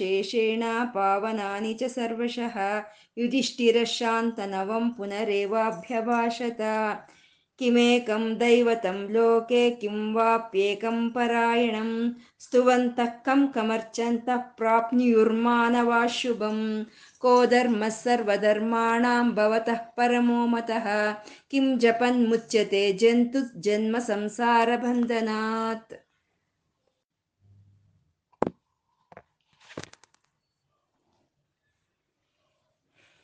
शेषेणा पावनानि च सर्वशः युधिष्ठिरशान्तनवं पुनरेवाभ्यभाषत किमेकं दैवतं लोके किं वाप्येकं परायणं स्तुवन्तः कं कमर्चन्तः प्राप्नुयुर्मानवाशुभं को धर्मः सर्वधर्माणां भवतः परमो मतः किं जपन्मुच्यते जन्तुजन्मसंसारबन्धनात्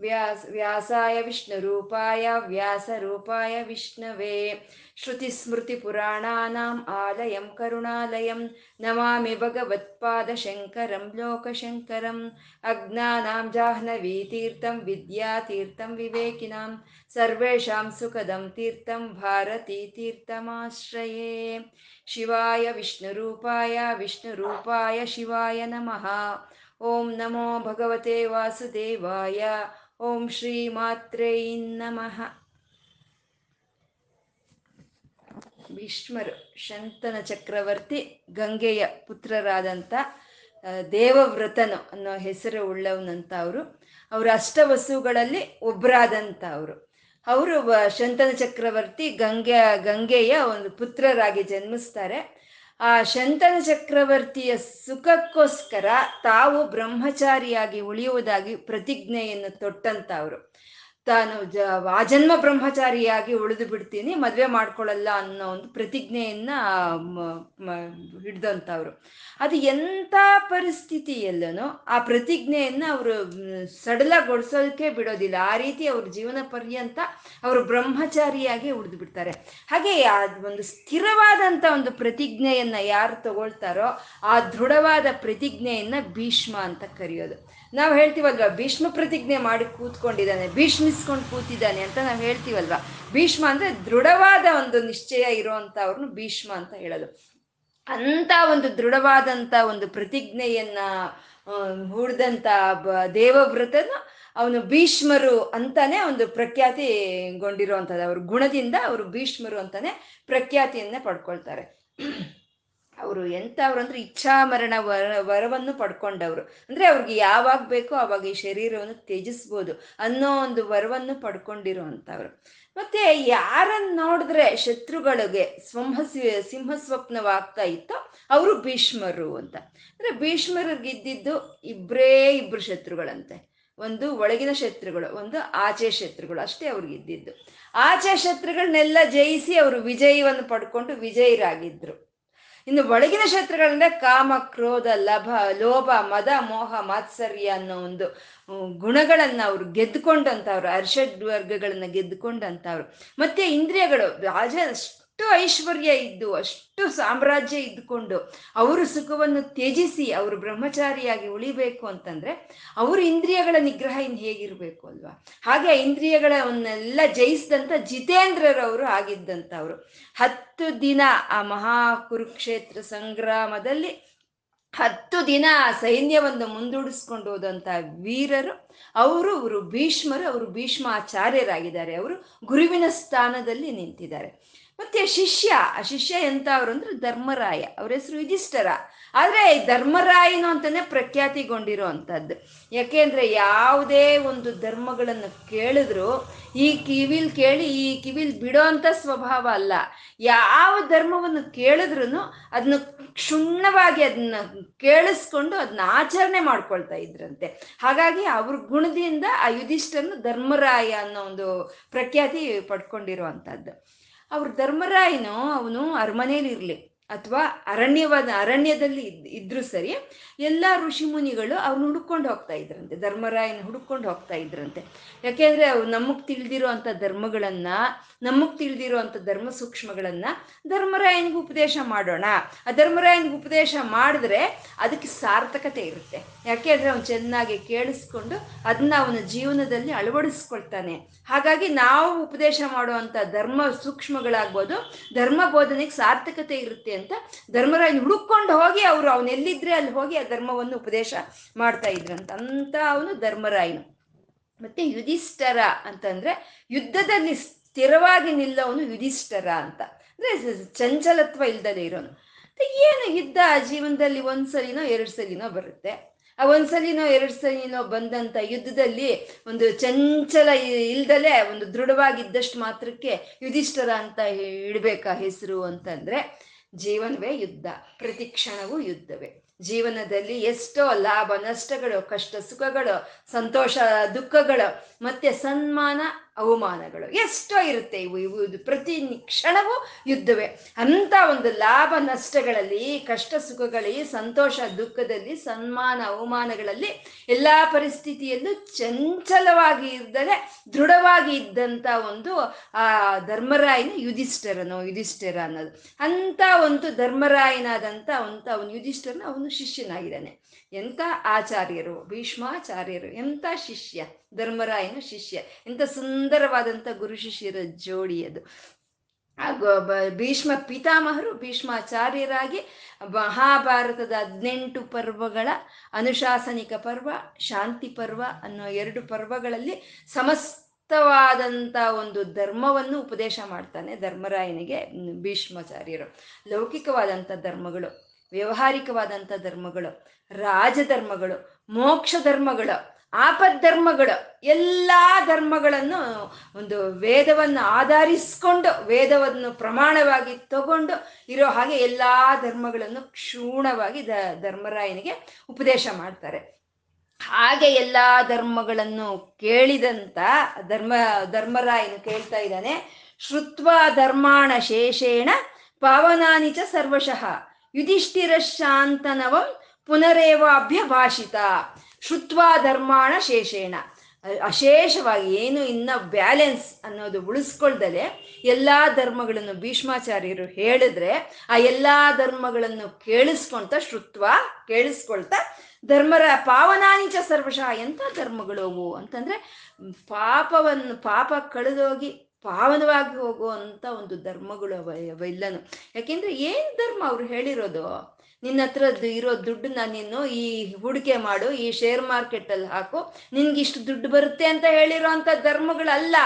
ವ್ಯಾಸ, ವ್ಯಾಸಾಯ ವಿಷ್ಣು ರೂಪಾಯ ವ್ಯಾಸ ರೂಪಾಯ ವಿಷ್ಣವೇ. ಶ್ರುತಿ ಸ್ಮೃತಿ ಪುರಾಣಾನಾಂ ಆಲಯಂ ಕರುಣಾಲಯಂ. ನಮಾಮಿ ಭಗವತ್ಪಾದ ಶಂಕರಂ ಲೋಕಶಂಕರಂ. ಅಜ್ಞಾನಾಂ ಜಾಹ್ನವೀತೀರ್ಥಂ ವಿದ್ಯಾತೀರ್ಥಂ ವಿವೇಕಿನಾಂ. ಸರ್ವೇಷಾಂ ಸುಖದಂ ತೀರ್ಥಂ ಭಾರತೀ ತೀರ್ಥಮಾಶ್ರಯೇ. ಶಿವಾಯ ವಿಷ್ಣು ರೂಪಾಯ ಶಿವಾಯ ನಮಃ. ಓಂ ನಮೋ ಭಗವತೆ ವಾಸುದೇವಾಯ. ಓಂ ಶ್ರೀ ಮಾತ್ರೇ ನಮಃ. ಭೀಷ್ಮರು ಶಂತನ ಚಕ್ರವರ್ತಿ ಗಂಗೆಯ ಪುತ್ರರಾದಂಥ ದೇವವ್ರತನು ಅನ್ನೋ ಹೆಸರು ಉಳ್ಳವನಂತ ಅವರು. ಅವರ ಅಷ್ಟವಸುಗಳಲ್ಲಿ ಒಬ್ಬರಾದಂಥ ಅವರು. ಅವರು ಶಂತನ ಚಕ್ರವರ್ತಿ ಗಂಗೆ ಗಂಗೆಯ ಒಂದು ಪುತ್ರರಾಗಿ ಜನ್ಮಿಸ್ತಾರೆ. ಆ ಶಂತನ ಚಕ್ರವರ್ತಿಯ ಸುಖಕ್ಕೋಸ್ಕರ ತಾವು ಬ್ರಹ್ಮಚಾರಿಯಾಗಿ ಉಳಿಯುವುದಾಗಿ ಪ್ರತಿಜ್ಞೆಯನ್ನು ತೊಟ್ಟಂತ ಅವರು ತಾನು ಜ ಆಜನ್ಮ ಬ್ರಹ್ಮಚಾರಿಯಾಗಿ ಉಳಿದು ಬಿಡ್ತೀನಿ, ಮದುವೆ ಮಾಡ್ಕೊಳ್ಳಲ್ಲ ಅನ್ನೋ ಒಂದು ಪ್ರತಿಜ್ಞೆಯನ್ನ ಹಿಡ್ದಂಥವ್ರು. ಅದು ಎಂಥ ಪರಿಸ್ಥಿತಿಯಲ್ಲೂ ಆ ಪ್ರತಿಜ್ಞೆಯನ್ನ ಅವರು ಸಡಲಗೊಳಿಸೋದಕ್ಕೆ ಬಿಡೋದಿಲ್ಲ. ಆ ರೀತಿ ಅವ್ರ ಜೀವನ ಪರ್ಯಂತ ಅವರು ಬ್ರಹ್ಮಚಾರಿಯಾಗಿ ಉಳಿದು ಬಿಡ್ತಾರೆ. ಹಾಗೆ ಒಂದು ಸ್ಥಿರವಾದಂಥ ಒಂದು ಪ್ರತಿಜ್ಞೆಯನ್ನ ಯಾರು ತಗೊಳ್ತಾರೋ ಆ ದೃಢವಾದ ಪ್ರತಿಜ್ಞೆಯನ್ನ ಭೀಷ್ಮ ಅಂತ ಕರೆಯೋದು. ನಾವು ಹೇಳ್ತೀವಲ್ವ, ಭೀಷ್ಮ ಪ್ರತಿಜ್ಞೆ ಮಾಡಿ ಕೂತ್ಕೊಂಡಿದ್ದಾನೆ, ಭೀಷ್ಮಿಸ್ಕೊಂಡು ಕೂತಿದ್ದಾನೆ ಅಂತ ನಾವು ಹೇಳ್ತೀವಲ್ವ? ಭೀಷ್ಮ ಅಂದರೆ ದೃಢವಾದ ಒಂದು ನಿಶ್ಚಯ ಇರುವಂತವ್ರನ್ನು ಭೀಷ್ಮ ಅಂತ ಹೇಳೋದು. ಅಂತ ಒಂದು ದೃಢವಾದಂತ ಒಂದು ಪ್ರತಿಜ್ಞೆಯನ್ನ ಹೂಡ್ದಂತ ದೇವವ್ರತನು ಅವನು ಭೀಷ್ಮರು ಅಂತಾನೆ ಒಂದು ಪ್ರಖ್ಯಾತಿಗೊಂಡಿರುವಂಥದ್ದು ಅವ್ರ ಗುಣದಿಂದ ಅವರು ಭೀಷ್ಮರು ಅಂತಾನೆ ಪ್ರಖ್ಯಾತಿಯನ್ನ ಪಡ್ಕೊಳ್ತಾರೆ. ಅವರು ಎಂಥವ್ರು ಅಂದ್ರೆ ಇಚ್ಛಾ ಮರಣ ವರ, ವರವನ್ನು ಪಡ್ಕೊಂಡವ್ರು. ಅಂದ್ರೆ ಅವ್ರಿಗೆ ಯಾವಾಗ ಬೇಕೋ ಅವಾಗ ಈ ಶರೀರವನ್ನು ತ್ಯಜಿಸ್ಬೋದು ಅನ್ನೋ ಒಂದು ವರವನ್ನು ಪಡ್ಕೊಂಡಿರುವಂಥವ್ರು. ಮತ್ತೆ ಯಾರನ್ನ ನೋಡಿದ್ರೆ ಶತ್ರುಗಳಿಗೆ ಸ್ವಂಹಸಿ ಸಿಂಹಸ್ವಪ್ನವಾಗ್ತಾ ಇತ್ತೋ ಅವರು ಭೀಷ್ಮರು ಅಂತ. ಅಂದ್ರೆ ಭೀಷ್ಮರಿಗಿದ್ದಿದ್ದು ಇಬ್ಬರೇ ಇಬ್ರು ಶತ್ರುಗಳಂತೆ. ಒಂದು ಒಳಗಿನ ಶತ್ರುಗಳು, ಒಂದು ಆಚೆ ಶತ್ರುಗಳು ಅಷ್ಟೇ ಅವ್ರಿಗೆ ಇದ್ದಿದ್ದು. ಆಚೆ ಶತ್ರುಗಳನ್ನೆಲ್ಲ ಜಯಿಸಿ ಅವರು ವಿಜಯವನ್ನು ಪಡ್ಕೊಂಡು ವಿಜಯರಾಗಿದ್ರು. ಇನ್ನು ಒಳಗಿನ ಶತ್ರುಗಳಂದ್ರೆ ಕಾಮ, ಕ್ರೋಧ, ಲಭ, ಲೋಭ, ಮದ, ಮೋಹ, ಮಾತ್ಸರ್ಯ ಅನ್ನೋ ಒಂದು ಗುಣಗಳನ್ನ ಅವ್ರು ಗೆದ್ದುಕೊಂಡಂತವ್ರು, ಅರ್ಷಡ್ ವರ್ಗಗಳನ್ನ ಗೆದ್ದುಕೊಂಡಂತವ್ರು. ಮತ್ತೆ ಇಂದ್ರಿಯಗಳು, ರಾಜ ಅಷ್ಟು ಐಶ್ವರ್ಯ ಇದ್ದು, ಅಷ್ಟು ಸಾಮ್ರಾಜ್ಯ ಇದ್ದುಕೊಂಡು ಅವರು ಸುಖವನ್ನು ತ್ಯಜಿಸಿ, ಅವರು ಬ್ರಹ್ಮಚಾರಿಯಾಗಿ ಉಳಿಬೇಕು ಅಂತಂದ್ರೆ ಅವರು ಇಂದ್ರಿಯಗಳ ನಿಗ್ರಹ ಇನ್ ಹೇಗಿರ್ಬೇಕು ಅಲ್ವಾ? ಹಾಗೆ ಇಂದ್ರಿಯಗಳನ್ನೆಲ್ಲ ಜಯಿಸಿದಂತ ಜಿತೇಂದ್ರರವರು ಆಗಿದ್ದಂಥವ್ರು. ಹತ್ತು ದಿನ ಆ ಮಹಾ ಕುರುಕ್ಷೇತ್ರ ಸಂಗ್ರಾಮದಲ್ಲಿ ಹತ್ತು ದಿನ ಸೈನ್ಯವನ್ನು ಮುಂದೂಡಿಸ್ಕೊಂಡು ಹೋದಂತ ವೀರರು, ಅವರು ಅವರು ಭೀಷ್ಮರು, ಅವರು ಭೀಷ್ಮಾಚಾರ್ಯರಾಗಿದ್ದಾರೆ. ಅವರು ಗುರುವಿನ ಸ್ಥಾನದಲ್ಲಿ ನಿಂತಿದ್ದಾರೆ. ಮತ್ತೆ ಶಿಷ್ಯ, ಆ ಶಿಷ್ಯ ಎಂತವ್ರು ಅಂದ್ರೆ ಧರ್ಮರಾಯ. ಅವ್ರ ಹೆಸರು ಯುಧಿಷ್ಠರ. ಆದ್ರೆ ಧರ್ಮರಾಯನು ಅಂತಾನೆ ಪ್ರಖ್ಯಾತಿಗೊಂಡಿರೋ ಅಂತದ್ದು ಯಾಕೆಂದ್ರೆ ಯಾವುದೇ ಒಂದು ಧರ್ಮಗಳನ್ನು ಕೇಳಿದ್ರು, ಈ ಕಿವಿಲ್ ಕೇಳಿ, ಈ ಕಿವಿಲ್ ಬಿಡೋ ಅಂತ ಸ್ವಭಾವ ಅಲ್ಲ. ಯಾವ ಧರ್ಮವನ್ನು ಕೇಳಿದ್ರು ಅದನ್ನ ಕ್ಷುಣ್ಣವಾಗಿ ಅದನ್ನ ಕೇಳಿಸ್ಕೊಂಡು ಅದನ್ನ ಆಚರಣೆ ಮಾಡ್ಕೊಳ್ತಾ ಇದ್ರಂತೆ. ಹಾಗಾಗಿ ಅವ್ರ ಗುಣದಿಂದ ಆ ಯುಧಿಷ್ಠರನು ಧರ್ಮರಾಯ ಅನ್ನೋ ಒಂದು ಪ್ರಖ್ಯಾತಿ ಪಡ್ಕೊಂಡಿರುವಂಥದ್ದು ಅವ್ರ ಧರ್ಮರಾಯನು ಅವನು ಇರ್ಲಿ ಅಥವಾ ಅರಣ್ಯವಾದ, ಅರಣ್ಯದಲ್ಲಿ ಇದ್, ಇದ್ರು ಸರಿ, ಎಲ್ಲ ಋಷಿ ಮುನಿಗಳು ಅವ್ರನ್ನ ಹುಡ್ಕೊಂಡು ಹೋಗ್ತಾ ಇದ್ರಂತೆ, ಧರ್ಮರಾಯನ ಹುಡ್ಕೊಂಡು ಹೋಗ್ತಾ ಇದ್ರಂತೆ. ಯಾಕೆಂದ್ರೆ ಅವ್ರು ನಮಗ್ ತಿಳಿದಿರೋ ಅಂಥ ಧರ್ಮಗಳನ್ನ, ನಮಗ್ ತಿಳಿದಿರೋ ಅಂಥ ಧರ್ಮ ಸೂಕ್ಷ್ಮಗಳನ್ನ ಧರ್ಮರಾಯನಿಗೆ ಉಪದೇಶ ಮಾಡೋಣ. ಆ ಧರ್ಮರಾಯನಿಗೆ ಉಪದೇಶ ಮಾಡಿದ್ರೆ ಅದಕ್ಕೆ ಸಾರ್ಥಕತೆ ಇರುತ್ತೆ. ಯಾಕೆಂದ್ರೆ ಅವನು ಚೆನ್ನಾಗಿ ಕೇಳಿಸ್ಕೊಂಡು ಅದನ್ನ ಅವನ ಜೀವನದಲ್ಲಿ ಅಳವಡಿಸ್ಕೊಳ್ತಾನೆ. ಹಾಗಾಗಿ ನಾವು ಉಪದೇಶ ಮಾಡುವಂತ ಧರ್ಮ ಸೂಕ್ಷ್ಮಗಳಾಗ್ಬೋದು, ಧರ್ಮ ಬೋಧನೆಗೆ ಸಾರ್ಥಕತೆ ಇರುತ್ತೆ ಅಂತ ಧರ್ಮರಾಜ್ ಹುಡುಕೊಂಡು ಹೋಗಿ ಅವರು ಅವನೆಲ್ಲಿದ್ರೆ ಅಲ್ಲಿ ಹೋಗಿ ಆ ಧರ್ಮವನ್ನು ಉಪದೇಶ ಮಾಡ್ತಾ ಇದ್ರಂತ ಅಂತ. ಅವನು ಧರ್ಮರಾಯನು. ಮತ್ತೆ ಯುಧಿಷ್ಠರ ಅಂತಂದ್ರೆ ಯುದ್ಧದಲ್ಲಿ ಸ್ಥಿರವಾಗಿ ನಿಲ್ಲವನು ಯುಧಿಷ್ಠರ ಅಂತ. ಅಂದ್ರೆ ಚಂಚಲತ್ವ ಇಲ್ದಲೇ ಇರೋನು. ಏನು ಯುದ್ಧ ಜೀವನದಲ್ಲಿ ಒಂದ್ಸಲಿನೋ ಎರಡು ಸಲಿನೋ ಬರುತ್ತೆ. ಆ ಒಂದ್ಸಲಿನೋ ಎರಡು ಸಲಿನೋ ಬಂದಂತ ಯುದ್ಧದಲ್ಲಿ ಒಂದು ಚಂಚಲ ಇಲ್ದಲೆ ಒಂದು ದೃಢವಾಗಿದ್ದಷ್ಟು ಮಾತ್ರಕ್ಕೆ ಯುಧಿಷ್ಠರ ಅಂತ ಇಡ್ಬೇಕಾ ಹೆಸರು ಅಂತಂದ್ರೆ ಜೀವನವೇ ಯುದ್ಧ, ಪ್ರತಿ ಕ್ಷಣವೂ ಯುದ್ಧವೇ. ಜೀವನದಲ್ಲಿ ಎಷ್ಟೋ ಲಾಭ, ನಷ್ಟಗಳು, ಕಷ್ಟ, ಸುಖಗಳು, ಸಂತೋಷ, ದುಃಖಗಳು, ಮತ್ತೆ ಸನ್ಮಾನ ಅವಮಾನಗಳು. ಎಷ್ಟೋ ಇರುತ್ತೆ ಇವು ಇದು ಪ್ರತಿ ಕ್ಷಣವೂ ಯುದ್ಧವೇ. ಅಂತ ಒಂದು ಲಾಭ ನಷ್ಟಗಳಲ್ಲಿ, ಕಷ್ಟ ಸುಖಗಳಲ್ಲಿ, ಸಂತೋಷ ದುಃಖದಲ್ಲಿ, ಸನ್ಮಾನ ಅವಮಾನಗಳಲ್ಲಿ ಎಲ್ಲ ಪರಿಸ್ಥಿತಿಯಲ್ಲೂ ಚಂಚಲವಾಗಿ ಇದ್ದರೆ ದೃಢವಾಗಿ ಇದ್ದಂಥ ಒಂದು, ಆ, ಧರ್ಮರಾಯನ ಯುಧಿಷ್ಠರನು, ಯುಧಿಷ್ಠಿರ ಅನ್ನೋದು. ಅಂತ ಒಂದು ಧರ್ಮರಾಯನಾದಂಥ ಅಂತ ಅವನು ಯುಧಿಷ್ಠರನ, ಅವನು ಶಿಷ್ಯನಾಗಿದ್ದಾನೆ. ಎಂಥ ಆಚಾರ್ಯರು, ಭೀಷ್ಮಾಚಾರ್ಯರು, ಎಂಥ ಶಿಷ್ಯ. ಧರ್ಮರಾಯನ ಶಿಷ್ಯ. ಇಂಥ ಸುಂದರವಾದಂಥ ಗುರು ಶಿಷ್ಯರ ಜೋಡಿ ಅದು. ಭೀಷ್ಮ ಪಿತಾಮಹರು ಭೀಷ್ಮಾಚಾರ್ಯರಾಗಿ ಮಹಾಭಾರತದ ಹದಿನೆಂಟು ಪರ್ವಗಳ ಅನುಶಾಸನಿಕ ಪರ್ವ, ಶಾಂತಿ ಪರ್ವ ಅನ್ನೋ ಎರಡು ಪರ್ವಗಳಲ್ಲಿ ಸಮಸ್ತವಾದಂಥ ಒಂದು ಧರ್ಮವನ್ನು ಉಪದೇಶ ಮಾಡ್ತಾನೆ ಧರ್ಮರಾಯನಿಗೆ ಭೀಷ್ಮಾಚಾರ್ಯರು. ಲೌಕಿಕವಾದಂಥ ಧರ್ಮಗಳು, ವ್ಯವಹಾರಿಕವಾದಂಥ ಧರ್ಮಗಳು, ರಾಜಧರ್ಮಗಳು, ಮೋಕ್ಷ ಧರ್ಮಗಳು ಆಪದ್ಧರ್ಮಗಳು, ಎಲ್ಲ ಧರ್ಮಗಳನ್ನು ಒಂದು ವೇದವನ್ನು ಆಧರಿಸ್ಕೊಂಡು, ವೇದವನ್ನು ಪ್ರಮಾಣವಾಗಿ ತಗೊಂಡು ಇರೋ ಹಾಗೆ ಎಲ್ಲ ಧರ್ಮಗಳನ್ನು ಕ್ಷೂಣವಾಗಿ ದ, ಧರ್ಮರಾಯನಿಗೆ ಉಪದೇಶ ಮಾಡ್ತಾರೆ. ಹಾಗೆ ಎಲ್ಲ ಧರ್ಮಗಳನ್ನು ಕೇಳಿದಂತ ಧರ್ಮ, ಧರ್ಮರಾಯನು ಕೇಳ್ತಾ ಇದ್ದಾನೆ, ಶ್ರುತ್ವ ಧರ್ಮಾಣ ಶೇಷೇಣ ಪಾವನಾನಿಚ ಸರ್ವಶಃ ಯುಧಿಷ್ಠಿರ ಶಾಂತನವಂ ಪುನರೇವಾಭ್ಯಭಾಷಿತ. ಶ್ರುತ್ವ ಧರ್ಮಾಣ ಶೇಷೇಣ. ಅಶೇಷವಾಗಿ ಏನು ಇನ್ನ ಬ್ಯಾಲೆನ್ಸ್ ಅನ್ನೋದು ಉಳಿಸ್ಕೊಳ್ದಲೆ ಎಲ್ಲಾ ಧರ್ಮಗಳನ್ನು ಭೀಷ್ಮಾಚಾರ್ಯರು ಹೇಳಿದ್ರೆ ಆ ಎಲ್ಲಾ ಧರ್ಮಗಳನ್ನು ಕೇಳಿಸ್ಕೊಂತ ಶ್ರುತ್ವ ಕೇಳಿಸ್ಕೊಳ್ತಾ ಧರ್ಮರ ಪಾವನಾನಿಚ ಸರ್ವಶಃ ಎಂಥ ಧರ್ಮಗಳು ಅವು ಅಂತಂದ್ರೆ ಪಾಪವನ್ನು ಪಾಪ ಕಳೆದೋಗಿ ಪಾವನವಾಗಿ ಹೋಗುವಂಥ ಒಂದು ಧರ್ಮಗಳು ಅವ ಅವೆಲ್ಲನು ಯಾಕೆಂದ್ರೆ ಏನು ಧರ್ಮ ಅವ್ರು ಹೇಳಿರೋದು? ನಿನ್ನ ಹತ್ರ ಇರೋ ದುಡ್ಡನ್ನ ನೀನು ಈ ಹೂಡಿಕೆ ಮಾಡು, ಈ ಶೇರ್ ಮಾರ್ಕೆಟ್ ಅಲ್ಲಿ ಹಾಕು. ನಿನ್ಗೆ ಇಷ್ಟು ದುಡ್ಡು ಬರುತ್ತೆ ಅಂತ ಹೇಳಿರೋ ಅಂತ ಧರ್ಮಗಳಲ್ಲ.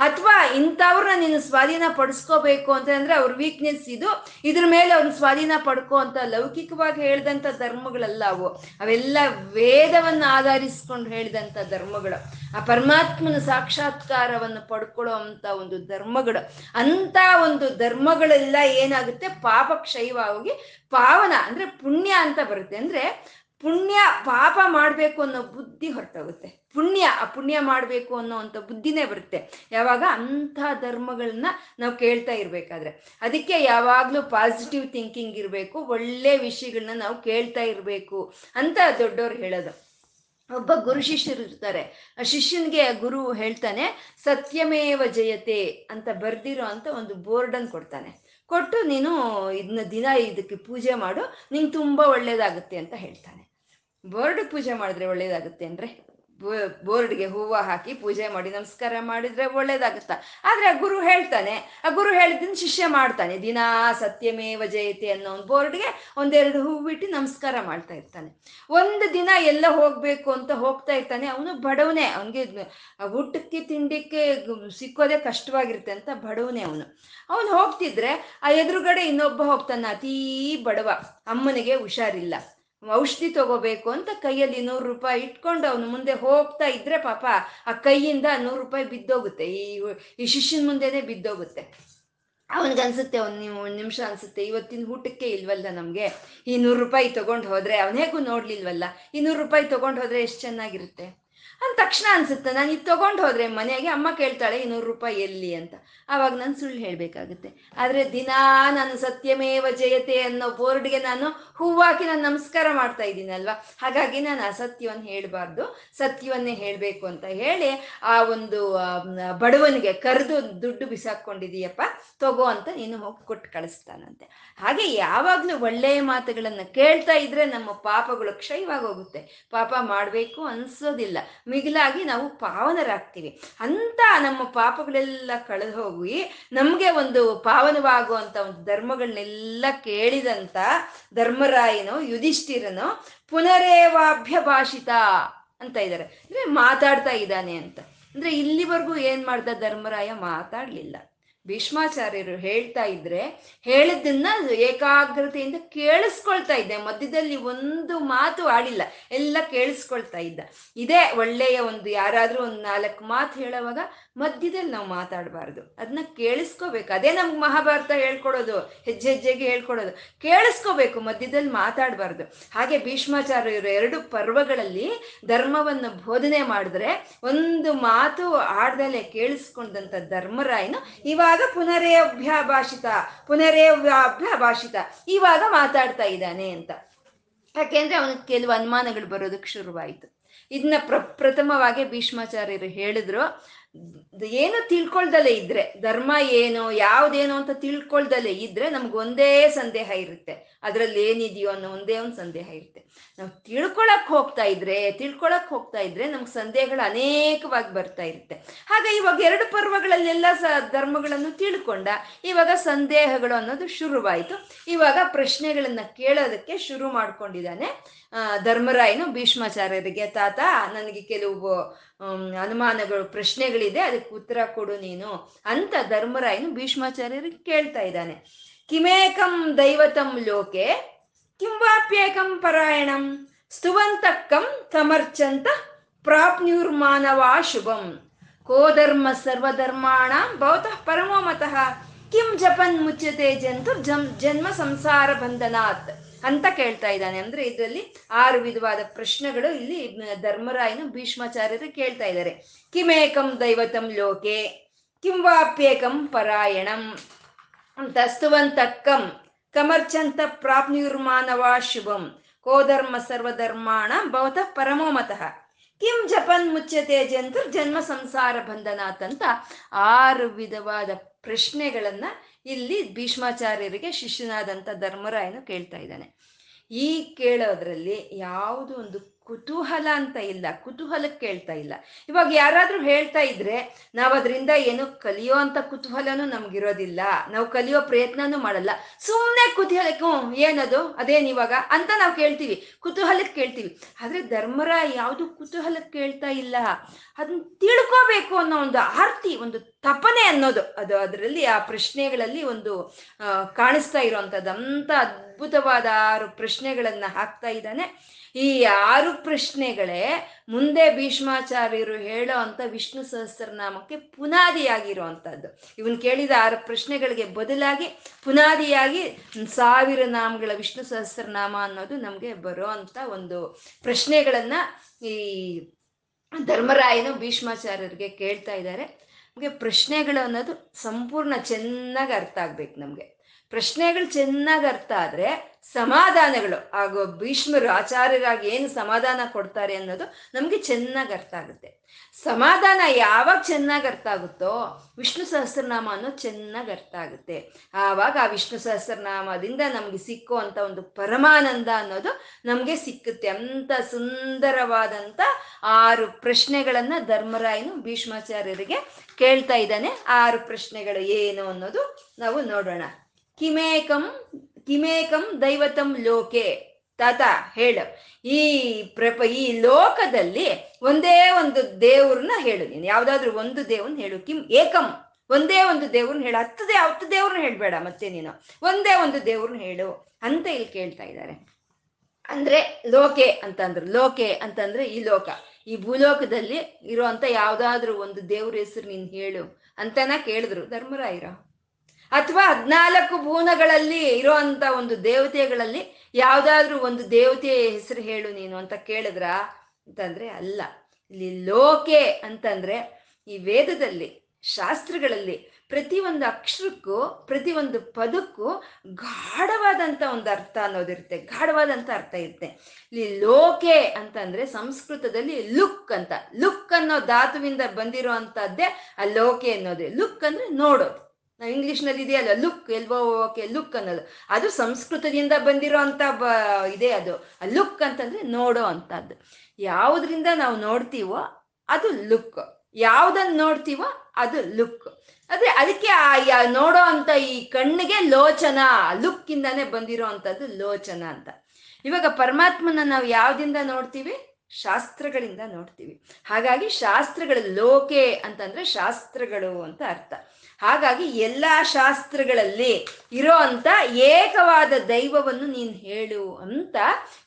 ಅಥವಾ ಇಂಥವ್ರನ್ನ ನೀನು ಸ್ವಾಧೀನ ಪಡಿಸ್ಕೋಬೇಕು ಅಂತಂದ್ರೆ ಅವ್ರ ವೀಕ್ನೆಸ್ ಇದು. ಇದ್ರ ಮೇಲೆ ಅವ್ರನ್ನ ಸ್ವಾಧೀನ ಪಡ್ಕೋ ಅಂತ ಲೌಕಿಕವಾಗಿ ಹೇಳಿದಂಥ ಧರ್ಮಗಳಲ್ಲ ಅವು. ಅವೆಲ್ಲ ವೇದವನ್ನು ಆಧರಿಸ್ಕೊಂಡು ಹೇಳಿದಂಥ ಧರ್ಮಗಳು. ಆ ಪರಮಾತ್ಮನ ಸಾಕ್ಷಾತ್ಕಾರವನ್ನು ಪಡ್ಕೊಳ್ಳೋ ಅಂತ ಒಂದು ಧರ್ಮಗಳು ಅಂತ ಒಂದು ಧರ್ಮಗಳೆಲ್ಲ ಏನಾಗುತ್ತೆ? ಪಾಪ ಕ್ಷಯವಾಗಿ ಪಾವನ ಅಂದ್ರೆ ಪುಣ್ಯ ಅಂತ ಬರುತ್ತೆ. ಅಂದ್ರೆ ಪುಣ್ಯ ಪಾಪ ಮಾಡಬೇಕು ಅನ್ನೋ ಬುದ್ಧಿ ಹೊರಟೋಗುತ್ತೆ. ಪುಣ್ಯ, ಆ ಪುಣ್ಯ ಮಾಡಬೇಕು ಅನ್ನೋ ಅಂತ ಬುದ್ಧಿನೇ ಬರುತ್ತೆ. ಯಾವಾಗ? ಅಂಥ ಧರ್ಮಗಳನ್ನ ನಾವು ಕೇಳ್ತಾ ಇರಬೇಕಾದ್ರೆ. ಅದಕ್ಕೆ ಯಾವಾಗಲೂ ಪಾಸಿಟಿವ್ ಥಿಂಕಿಂಗ್ ಇರಬೇಕು, ಒಳ್ಳೆ ವಿಷಯಗಳನ್ನ ನಾವು ಕೇಳ್ತಾ ಇರಬೇಕು ಅಂತ ದೊಡ್ಡವ್ರು ಹೇಳೋದು. ಒಬ್ಬ ಗುರು ಶಿಷ್ಯರು ಇರ್ತಾರೆ. ಆ ಶಿಷ್ಯನಿಗೆ ಗುರು ಹೇಳ್ತಾನೆ, ಸತ್ಯಮೇವ ಜಯತೆ ಅಂತ ಬರ್ದಿರೋ ಅಂತ ಒಂದು ಬೋರ್ಡನ್ನು ಕೊಡ್ತಾನೆ. ಕೊಟ್ಟು ನೀನು ಇದನ್ನ ದಿನ ಇದಕ್ಕೆ ಪೂಜೆ ಮಾಡು, ನಿಂಗೆ ತುಂಬ ಒಳ್ಳೇದಾಗುತ್ತೆ ಅಂತ ಹೇಳ್ತಾನೆ. ಬೋರ್ಡ್ ಪೂಜೆ ಮಾಡಿದ್ರೆ ಒಳ್ಳೇದಾಗುತ್ತೆ ಅಂದ್ರೆ ಬೋರ್ಡ್ಗೆ ಹೂವು ಹಾಕಿ ಪೂಜೆ ಮಾಡಿ ನಮಸ್ಕಾರ ಮಾಡಿದ್ರೆ ಒಳ್ಳೇದಾಗುತ್ತ? ಆದ್ರೆ ಆ ಗುರು ಹೇಳ್ತಾನೆ, ಆ ಗುರು ಹೇಳಿದ್ದನ್ನು ಶಿಷ್ಯ ಮಾಡ್ತಾನೆ. ದಿನಾ ಸತ್ಯಮೇವ ಜಯತೆ ಅನ್ನೋ ಒಂದು ಬೋರ್ಡ್ಗೆ ಒಂದೆರಡು ಹೂವು ಬಿಟ್ಟು ನಮಸ್ಕಾರ ಮಾಡ್ತಾ ಇರ್ತಾನೆ. ಒಂದು ದಿನ ಎಲ್ಲ ಹೋಗ್ಬೇಕು ಅಂತ ಹೋಗ್ತಾ ಇರ್ತಾನೆ. ಅವನು ಬಡವನೇ, ಅವನಿಗೆ ಊಟಕ್ಕೆ, ತಿಂಡಿಕ್ಕೆ ಸಿಕ್ಕೋದೆ ಕಷ್ಟವಾಗಿರುತ್ತೆ ಅಂತ ಬಡವನೇ ಅವನು. ಅವನು ಹೋಗ್ತಿದ್ರೆ ಆ ಎದುರುಗಡೆ ಇನ್ನೊಬ್ಬ ಹೋಗ್ತಾನೆ, ಅತೀ ಬಡವ. ಅಮ್ಮನಿಗೆ ಹುಷಾರಿಲ್ಲ. ಔಷಧಿ ತಗೋಬೇಕು ಅಂತ ಕೈಯಲ್ಲಿ ನೂರು ರೂಪಾಯಿ ಇಟ್ಕೊಂಡು ಅವನು ಮುಂದೆ ಹೋಗ್ತಾ ಇದ್ರೆ ಪಾಪ ಆ ಕೈಯಿಂದ ನೂರು ರೂಪಾಯಿ ಬಿದ್ದೋಗುತ್ತೆ. ಈ ಈ ಶಿಷ್ಯನ ಮುಂದೆನೆ ಬಿದ್ದೋಗುತ್ತೆ. ಅವನಿಗನ್ಸುತ್ತೆ ನೀವು ಒಂದು ನಿಮಿಷ ಅನ್ಸುತ್ತೆ, ಇವತ್ತಿನ ಊಟಕ್ಕೆ ಇಲ್ವಲ್ಲ ನಮಗೆ? ಈ ನೂರು ರೂಪಾಯಿ ತಗೊಂಡು ಹೋದ್ರೆ ಅವನೇಗೂ ನೋಡ್ಲಿಲ್ವಲ್ಲ? ಈ ನೂರು ರೂಪಾಯಿ ತಗೊಂಡು ಹೋದ್ರೆ ಎಷ್ಟು ಚೆನ್ನಾಗಿರುತ್ತೆ? ಅಂದ ತಕ್ಷಣ ಅನ್ಸುತ್ತೆ, ನಾನು ಇದು ತಗೊಂಡು ಹೋದ್ರೆ ಮನೆಗೆ ಅಮ್ಮ ಕೇಳ್ತಾಳೆ, ಇನ್ನೂರು ರೂಪಾಯಿ ಎಲ್ಲಿ ಅಂತ. ಆವಾಗ ನಾನು ಸುಳ್ಳು ಹೇಳಬೇಕಾಗುತ್ತೆ. ಆದ್ರೆ ದಿನಾ ನಾನು ಸತ್ಯಮೇವ ಜಯತೆ ಅನ್ನೋ ಬೋರ್ಡ್ಗೆ ನಾನು ಹೂವಾಕಿ ನಾನು ನಮಸ್ಕಾರ ಮಾಡ್ತಾ ಇದ್ದೀನಲ್ವಾ? ಹಾಗಾಗಿ ನಾನು ಅಸತ್ಯವನ್ನು ಹೇಳಬಾರ್ದು, ಸತ್ಯವನ್ನೇ ಹೇಳಬೇಕು ಅಂತ ಹೇಳಿ ಆ ಒಂದು ಬಡವನಿಗೆ ಕರೆದು ದುಡ್ಡು ಬಿಸಾಕೊಂಡಿದೀಯಪ್ಪ ತಗೋ ಅಂತ ನೀನು ಹೋಗಿ ಕೊಟ್ಟು ಕಳಿಸ್ತಾನಂತೆ. ಹಾಗೆ ಯಾವಾಗಲೂ ಒಳ್ಳೆಯ ಮಾತುಗಳನ್ನು ಕೇಳ್ತಾ ಇದ್ರೆ ನಮ್ಮ ಪಾಪಗಳು ಕ್ಷಯವಾಗಿ ಹೋಗುತ್ತೆ. ಪಾಪ ಮಾಡಬೇಕು ಅನ್ಸೋದಿಲ್ಲ. ಮಿಗಿಲಾಗಿ ನಾವು ಪಾವನರಾಗ್ತೀವಿ. ಅಂತ ನಮ್ಮ ಪಾಪಗಳೆಲ್ಲ ಕಳೆದು ಹೋಗಿ ನಮಗೆ ಒಂದು ಪಾವನವಾಗುವಂತ ಒಂದು ಧರ್ಮಗಳನ್ನೆಲ್ಲ ಕೇಳಿದಂತ ಧರ್ಮರಾಯನು, ಯುಧಿಷ್ಠಿರನು ಪುನರೇವಾಭ್ಯಭಾಷಿತ ಅಂತ ಇದ್ದಾರೆ. ಅಂದ್ರೆ ಮಾತಾಡ್ತಾ ಇದ್ದಾನೆ ಅಂತ. ಅಂದ್ರೆ ಇಲ್ಲಿವರೆಗೂ ಏನ್ ಮಾಡ್ದ ಧರ್ಮರಾಯ? ಮಾತಾಡ್ಲಿಲ್ಲ. ಭೀಷ್ಮಾಚಾರ್ಯರು ಹೇಳ್ತಾ ಇದ್ರೆ ಹೇಳಿದ್ದನ್ನ ಏಕಾಗ್ರತೆಯಿಂದ ಕೇಳಿಸ್ಕೊಳ್ತಾ ಇದ್ದೆ. ಮಧ್ಯದಲ್ಲಿ ಒಂದು ಮಾತು ಆಡಿಲ್ಲ. ಎಲ್ಲ ಕೇಳಿಸ್ಕೊಳ್ತಾ ಇದ್ದ. ಇದೇ ಒಳ್ಳೆಯ ಒಂದು ಯಾರಾದ್ರೂ ಒಂದು ನಾಲ್ಕು ಮಾತು ಹೇಳುವಾಗ ಮಧ್ಯದಲ್ಲಿ ನಾವು ಮಾತಾಡಬಾರ್ದು. ಅದನ್ನ ಕೇಳಿಸ್ಕೋಬೇಕು. ಅದೇ ನಮ್ಗೆ ಮಹಾಭಾರತ ಹೇಳ್ಕೊಡೋದು, ಹೆಜ್ಜೆ ಹೆಜ್ಜೆಗೆ ಹೇಳ್ಕೊಡೋದು. ಕೇಳಿಸ್ಕೋಬೇಕು, ಮಧ್ಯದಲ್ಲಿ ಮಾತಾಡಬಾರ್ದು. ಹಾಗೆ ಭೀಷ್ಮಾಚಾರ್ಯರು ಎರಡು ಪರ್ವಗಳಲ್ಲಿ ಧರ್ಮವನ್ನು ಬೋಧನೆ ಮಾಡಿದ್ರೆ ಒಂದು ಮಾತು ಆಡ್ದಲೆ ಕೇಳಿಸ್ಕೊಂಡಂತ ಧರ್ಮರಾಯನು ಇವಾಗ ಪುನರೇ ಅಭ್ಯಾಭಾಷಿತ ಪುನರೇ ಅಭ್ಯಾಭಾಷಿತ ಇವಾಗ ಮಾತಾಡ್ತಾ ಇದ್ದಾನೆ ಅಂತ. ಯಾಕೆಂದ್ರೆ ಅವನಿಗೆ ಕೆಲವು ಅನುಮಾನಗಳು ಬರೋದಕ್ಕೆ ಶುರುವಾಯಿತು. ಇದನ್ನ ಪ್ರ, ಪ್ರಥಮವಾಗಿ ಭೀಷ್ಮಾಚಾರ್ಯರು ಹೇಳಿದ್ರು ಏನು ತಿಳ್ಕೊಳ್ದಲೇ ಇದ್ರೆ, ಧರ್ಮ ಏನು, ಯಾವ್ದೇನು ಅಂತ ತಿಳ್ಕೊಳ್ದಲೇ ಇದ್ರೆ ನಮ್ಗೆ ಒಂದೇ ಸಂದೇಹ ಇರುತ್ತೆ. ಅದ್ರಲ್ಲಿ ಏನಿದೆಯೋ ಅನ್ನೋ ಒಂದೇ ಒಂದು ಸಂದೇಹ ಇರುತ್ತೆ. ನಾವು ತಿಳ್ಕೊಳಕ್ ಹೋಗ್ತಾ ಇದ್ರೆ, ತಿಳ್ಕೊಳಕ್ ಹೋಗ್ತಾ ಇದ್ರೆ ನಮ್ಗೆ ಸಂದೇಹಗಳು ಅನೇಕವಾಗಿ ಬರ್ತಾ ಇರುತ್ತೆ. ಹಾಗೆ ಇವಾಗ ಎರಡು ಪರ್ವಗಳಲ್ಲೆಲ್ಲ ಸ ಧರ್ಮಗಳನ್ನು ತಿಳ್ಕೊಂಡ, ಇವಾಗ ಸಂದೇಹಗಳು ಅನ್ನೋದು ಶುರುವಾಯಿತು. ಇವಾಗ ಪ್ರಶ್ನೆಗಳನ್ನ ಕೇಳೋದಕ್ಕೆ ಶುರು ಮಾಡ್ಕೊಂಡಿದ್ದಾನೆ ಧರ್ಮರಾಯನು ಭೀಷ್ಮಾಚಾರ್ಯರಿಗೆ, ತಾತ, ನನಗೆ ಕೆಲವು ಅನುಮಾನಗಳು, ಪ್ರಶ್ನೆಗಳಿದೆ, ಅದಕ್ಕೆ ಉತ್ತರ ಕೊಡು ನೀನು ಅಂತ ಧರ್ಮರಾಯನು ಭೀಷ್ಮಾಚಾರ್ಯರಿಗೆ ಕೇಳ್ತಾ ಇದ್ದಾನೆ. ಕಿಮೇಕಂ ದೈವತಂ ಲೋಕೆ, ಕಿಂವಾಪ್ಯೇಕಂ ಪರಾಯಣಂ ಸ್ತುವಂತಕ್ಕಂ ಸಮರ್ಚಂತ ಪ್ರಾಪ್ನ್ಯೂರ್ಮಾನವಾ ಶುಭಂ. ಕೋಧರ್ಮ ಸರ್ವಧರ್ಮಾಣ ಭವತಃ ಪರಮೋ ಮತಃ, ಕಿಂ ಜಪನ್ ಮುಚ್ಚತೆ ಜಂತು ಜನ್ಮ ಸಂಸಾರ ಬಂಧನಾತ್. ಅಂತ ಕೇಳ್ತಾ ಇದ್ದಾನೆ. ಅಂದ್ರೆ ಇದರಲ್ಲಿ ಆರು ವಿಧವಾದ ಪ್ರಶ್ನೆಗಳು ಇಲ್ಲಿ ಧರ್ಮರಾಯನು ಭೀಷ್ಮಾಚಾರ್ಯರು ಕೇಳ್ತಾ ಇದ್ದಾರೆ. ಕಿಮೇಕಂ ದೈವತಂ ಲೋಕೆ ಕಿಂವಾಪ್ಯೇಕಂ ಪರಾಯಣಂ ತಸ್ತುವಂತಕ್ಕಂ ಸ್ತುವಂತಕ್ಕಂ ಕಮರ್ಚಂತ ಪ್ರಾಪ್ನಿರ್ಮಾನವ ಶುಭಂ, ಕೋಧರ್ಮ ಸರ್ವಧರ್ಮಾಣ ಭವತಃ ಪರಮೋಮತಃ ಕಿಂ ಜಪನ್ ಮುಚ್ಚತೆ ಜಂತು ಜನ್ಮ ಸಂಸಾರ ಬಂಧನಾಥ್ ಆರು ವಿಧವಾದ ಪ್ರಶ್ನೆಗಳನ್ನ ಇಲ್ಲಿ ಭೀಷ್ಮಾಚಾರ್ಯರಿಗೆ ಶಿಷ್ಯನಾದಂಥ ಧರ್ಮರಾಯನು ಕೇಳ್ತಾ ಇದ್ದಾನೆ. ಈ ಕೇಳೋದ್ರಲ್ಲಿ ಯಾವುದು ಒಂದು ಕುತೂಹಲ ಅಂತ ಇಲ್ಲ ಕುತೂಹಲಕ್ಕೆ ಕೇಳ್ತಾ ಇಲ್ಲ. ಇವಾಗ ಯಾರಾದ್ರೂ ಹೇಳ್ತಾ ಇದ್ರೆ ನಾವು ಅದರಿಂದ ಏನು ಕಲಿಯೋ ಅಂತ ಕುತೂಹಲನೂ ನಮ್ಗಿರೋದಿಲ್ಲ. ನಾವು ಕಲಿಯೋ ಪ್ರಯತ್ನನೂ ಮಾಡಲ್ಲ. ಸುಮ್ಮನೆ ಕುತೂಹಲಕ್ಕೆ ಹ್ಞೂ ಏನದು? ಅದೇನ್ ಇವಾಗ? ಅಂತ ನಾವು ಕೇಳ್ತೀವಿ. ಕುತೂಹಲಕ್ಕೆ ಕೇಳ್ತೀವಿ. ಆದ್ರೆ ಧರ್ಮರ ಯಾವುದು ಕುತೂಹಲಕ್ಕೆ ಕೇಳ್ತಾ ಇಲ್ಲ. ಅದನ್ನ ತಿಳ್ಕೋಬೇಕು ಅನ್ನೋ ಒಂದು ಆರ್ತಿ, ಒಂದು ತಪನೆ ಅನ್ನೋದು. ಅದು ಅದರಲ್ಲಿ, ಆ ಪ್ರಶ್ನೆಗಳಲ್ಲಿ ಒಂದು ಕಾಣಿಸ್ತಾ ಇರೋವಂಥದ್ದು ಅಂತ ಅದ್ಭುತವಾದ ಆರು ಪ್ರಶ್ನೆಗಳನ್ನ ಹಾಕ್ತಾ ಇದ್ದಾನೆ. ಈ ಆರು ಪ್ರಶ್ನೆಗಳೇ ಮುಂದೆ ಭೀಷ್ಮಾಚಾರ್ಯರು ಹೇಳೋ ಅಂತ ವಿಷ್ಣು ಸಹಸ್ರನಾಮಕ್ಕೆ ಪುನಾದಿಯಾಗಿರುವಂಥದ್ದು ಇವನು ಕೇಳಿದ ಆರು ಪ್ರಶ್ನೆಗಳಿಗೆ ಬದಲಾಗಿ ಪುನಾದಿಯಾಗಿ ಸಾವಿರ ನಾಮಗಳ ವಿಷ್ಣು ಸಹಸ್ರನಾಮ ಅನ್ನೋದು ನಮಗೆ ಬರೋ ಅಂತ ಒಂದು ಪ್ರಶ್ನೆಗಳನ್ನ ಈ ಧರ್ಮರಾಯನು ಭೀಷ್ಮಾಚಾರ್ಯರಿಗೆ ಕೇಳ್ತಾ ಇದ್ದಾರೆ. ನಮಗೆ ಪ್ರಶ್ನೆಗಳು ಅನ್ನೋದು ಸಂಪೂರ್ಣ ಚೆನ್ನಾಗಿ ಅರ್ಥ ಆಗ್ಬೇಕು ನಮಗೆ. ಪ್ರಶ್ನೆಗಳು ಚೆನ್ನಾಗಿ ಅರ್ಥ ಆದ್ರೆ ಸಮಾಧಾನಗಳು ಹಾಗೂ ಭೀಷ್ಮರು ಆಚಾರ್ಯರಾಗಿ ಏನು ಸಮಾಧಾನ ಕೊಡ್ತಾರೆ ಅನ್ನೋದು ನಮಗೆ ಚೆನ್ನಾಗಿ ಅರ್ಥ ಆಗುತ್ತೆ. ಸಮಾಧಾನ ಯಾವಾಗ ಚೆನ್ನಾಗಿ ಅರ್ಥ ಆಗುತ್ತೋ ವಿಷ್ಣು ಸಹಸ್ರನಾಮ ಅನ್ನೋದು ಚೆನ್ನಾಗಿ ಅರ್ಥ ಆಗುತ್ತೆ. ಆವಾಗ ಆ ವಿಷ್ಣು ಸಹಸ್ರನಾಮದಿಂದ ನಮ್ಗೆ ಸಿಕ್ಕುವಂತ ಒಂದು ಪರಮಾನಂದ ಅನ್ನೋದು ನಮಗೆ ಸಿಕ್ಕುತ್ತೆ. ಅಂತ ಸುಂದರವಾದಂಥ ಆರು ಪ್ರಶ್ನೆಗಳನ್ನು ಧರ್ಮರಾಯನು ಭೀಷ್ಮಾಚಾರ್ಯರಿಗೆ ಕೇಳ್ತಾ ಇದ್ದಾನೆ. ಆರು ಪ್ರಶ್ನೆಗಳು ಏನು ಅನ್ನೋದು ನಾವು ನೋಡೋಣ. ಕಿಮೇಕಂ ಕಿಮೇಕಂ ದೈವತಂ ಲೋಕೆ. ತಾತ ಹೇಳು, ಈ ಪ್ರಪ, ಈ ಲೋಕದಲ್ಲಿ ಒಂದೇ ಒಂದು ದೇವ್ರನ್ನ ಹೇಳು ನೀನು. ಯಾವ್ದಾದ್ರು ಒಂದು ದೇವ್ರನ್ನ ಹೇಳು. ಕಿಮ್, ಏಕಂ. ಒಂದೇ ಒಂದು ದೇವ್ರನ್ನ ಹೇಳು. ಹತ್ತು ಹತ್ತು ದೇವ್ರನ್ನ ಹೇಳ್ಬೇಡ ಮತ್ತೆ ನೀನು. ಒಂದೇ ಒಂದು ದೇವ್ರನ್ನ ಹೇಳು ಅಂತ ಇಲ್ಲಿ ಕೇಳ್ತಾ ಇದ್ದಾರೆ. ಅಂದ್ರೆ ಲೋಕೆ ಅಂತಂದ್ರು. ಲೋಕೆ ಅಂತಂದ್ರೆ ಈ ಲೋಕ. ಈ ಭೂಲೋಕದಲ್ಲಿ ಇರುವಂತ ಯಾವ್ದಾದ್ರು ಒಂದು ದೇವ್ರ ಹೆಸರು ನೀನ್ ಹೇಳು ಅಂತನ ಕೇಳಿದ್ರು ಧರ್ಮರಾಯರ. ಅಥವಾ ಹದ್ನಾಲ್ಕು ಭೂನಗಳಲ್ಲಿ ಇರುವಂತ ಒಂದು ದೇವತೆಗಳಲ್ಲಿ ಯಾವುದಾದ್ರೂ ಒಂದು ದೇವತೆಯ ಹೆಸರು ಹೇಳು ನೀನು ಅಂತ ಕೇಳಿದ್ರ ಅಂತಂದ್ರೆ ಅಲ್ಲ. ಇಲ್ಲಿ ಲೋಕೆ ಅಂತಂದ್ರೆ ಈ ವೇದದಲ್ಲಿ, ಶಾಸ್ತ್ರಗಳಲ್ಲಿ ಪ್ರತಿ ಒಂದು ಅಕ್ಷರಕ್ಕೂ ಪ್ರತಿಯೊಂದು ಪದಕ್ಕೂ ಗಾಢವಾದಂಥ ಒಂದು ಅರ್ಥ ಅನ್ನೋದಿರುತ್ತೆ ಗಾಢವಾದಂಥ ಅರ್ಥ ಇರುತ್ತೆ. ಇಲ್ಲಿ ಲೋಕೆ ಅಂತಂದ್ರೆ ಸಂಸ್ಕೃತದಲ್ಲಿ ಲುಕ್ ಅಂತ. ಲುಕ್ ಅನ್ನೋ ಧಾತುವಿಂದ ಬಂದಿರೋ ಅಂಥದ್ದೇ ಆ ಲೋಕೆ ಅನ್ನೋದೇ. ಲುಕ್ ಅಂದ್ರೆ ನೋಡೋದು. ನಾವು ಇಂಗ್ಲಿಷ್ನಲ್ಲಿ ಇದೆಯಲ್ಲ ಲುಕ್ ಎಲ್ವೋ ಓಕೆ ಲುಕ್ ಅನ್ನೋದು. ಅದು ಸಂಸ್ಕೃತದಿಂದ ಬಂದಿರೋ ಅಂತ ಬ, ಇದೆ ಅದು. ಲುಕ್ ಅಂತಂದ್ರೆ ನೋಡೋ ಅಂತದ್ದು. ಯಾವುದರಿಂದ ನಾವು ನೋಡ್ತೀವೋ ಅದು ಲುಕ್ ಯಾವ್ದನ್ನ ನೋಡ್ತೀವೋ ಅದು ಲುಕ್ ಅದೇ ಅದಕ್ಕೆ ಆ ನೋಡೋ ಅಂತ ಈ ಕಣ್ಣಿಗೆ ಲೋಚನ ಲುಕ್ ಇಂದಾನೆ ಬಂದಿರೋ ಅಂತದ್ದು ಲೋಚನ ಅಂತ. ಇವಾಗ ಪರಮಾತ್ಮನ ನಾವು ಯಾವ್ದಿಂದ ನೋಡ್ತೀವಿ? ಶಾಸ್ತ್ರಗಳಿಂದ ನೋಡ್ತೀವಿ. ಹಾಗಾಗಿ ಶಾಸ್ತ್ರಗಳು, ಲೋಕೆ ಅಂತಂದ್ರೆ ಶಾಸ್ತ್ರಗಳು ಅಂತ ಅರ್ಥ. ಹಾಗಾಗಿ ಎಲ್ಲ ಶಾಸ್ತ್ರಗಳಲ್ಲಿ ಇರೋ ಅಂತ ಏಕವಾದ ದೈವವನ್ನು ನೀನು ಹೇಳು ಅಂತ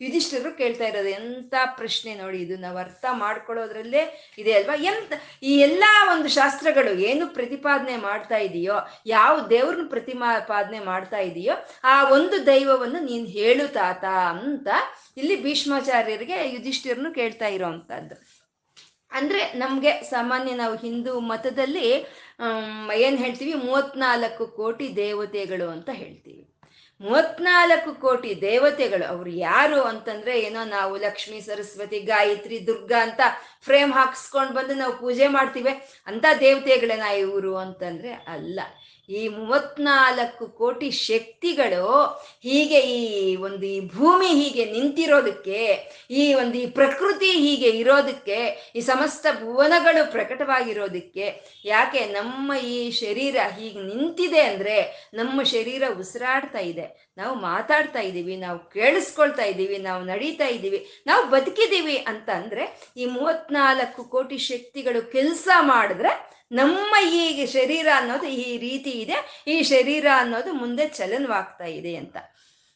ಯುಧಿಷ್ಠರು ಕೇಳ್ತಾ ಇರೋದು. ಎಂತ ಪ್ರಶ್ನೆ ನೋಡಿ, ಇದು ನಾವು ಅರ್ಥ ಮಾಡ್ಕೊಳ್ಳೋದ್ರಲ್ಲೇ ಇದೆ ಅಲ್ವಾ? ಎಂತ, ಈ ಎಲ್ಲ ಒಂದು ಶಾಸ್ತ್ರಗಳು ಏನು ಪ್ರತಿಪಾದನೆ ಮಾಡ್ತಾ ಇದೆಯೋ, ಯಾವ ದೇವ್ರನ್ನ ಪ್ರತಿಪಾದನೆ ಮಾಡ್ತಾ ಇದೆಯೋ, ಆ ಒಂದು ದೈವವನ್ನು ನೀನು ಹೇಳು ತಾತ ಅಂತ ಇಲ್ಲಿ ಭೀಷ್ಮಾಚಾರ್ಯರಿಗೆ ಯುಧಿಷ್ಠಿರನು ಕೇಳ್ತಾ ಇರೋವಂಥದ್ದು ಅಂದ್ರೆ ನಮ್ಗೆ ಸಾಮಾನ್ಯ ನಾವು ಹಿಂದೂ ಮತದಲ್ಲಿ ಏನ್ ಹೇಳ್ತೀವಿ? ಮೂವತ್ನಾಲ್ಕು ಕೋಟಿ ದೇವತೆಗಳು ಅಂತ ಹೇಳ್ತೀವಿ. ಮೂವತ್ನಾಲ್ಕು ಕೋಟಿ ದೇವತೆಗಳು, ಅವ್ರು ಯಾರು ಅಂತಂದ್ರೆ ಏನೋ ನಾವು ಲಕ್ಷ್ಮಿ, ಸರಸ್ವತಿ, ಗಾಯತ್ರಿ, ದುರ್ಗಾ ಅಂತ ಫ್ರೇಮ್ ಹಾಕ್ಸ್ಕೊಂಡ್ ಬಂದು ನಾವು ಪೂಜೆ ಮಾಡ್ತೀವಿ. ಅಂತ ದೇವತೆಗಳೇನ ಇವರು ಅಂತಂದ್ರೆ ಅಲ್ಲ. ಈ ಮೂವತ್ನಾಲ್ಕು ಕೋಟಿ ಶಕ್ತಿಗಳು ಹೀಗೆ ಈ ಒಂದು ಈ ಭೂಮಿ ಹೀಗೆ ನಿಂತಿರೋದಕ್ಕೆ, ಈ ಒಂದು ಈ ಪ್ರಕೃತಿ ಹೀಗೆ ಇರೋದಕ್ಕೆ, ಈ ಸಮಸ್ತ ಭುವನಗಳು ಪ್ರಕಟವಾಗಿರೋದಕ್ಕೆ ಯಾಕೆ ನಮ್ಮ ಈ ಶರೀರ ಹೀಗೆ ನಿಂತಿದೆ ಅಂದ್ರೆ ನಮ್ಮ ಶರೀರ ಉಸಿರಾಡ್ತಾ ಇದೆ. ನಾವು ಮಾತಾಡ್ತಾ ಇದ್ದೀವಿ, ನಾವು ಕೇಳಿಸ್ಕೊಳ್ತಾ ಇದ್ದೀವಿ, ನಾವು ನಡೀತಾ ಇದ್ದೀವಿ, ನಾವು ಬದುಕಿದ್ದೀವಿ ಅಂತ ಅಂದ್ರೆ ಈ ಮೂವತ್ನಾಲ್ಕು ಕೋಟಿ ಶಕ್ತಿಗಳು ಕೆಲಸ ಮಾಡಿದ್ರೆ ನಮ್ಮ ಈ ಶರೀರ ಅನ್ನೋದು ಈ ರೀತಿ ಇದೆ, ಈ ಶರೀರ ಅನ್ನೋದು ಮುಂದೆ ಚಲನವಾಗ್ತಾ ಇದೆ ಅಂತ.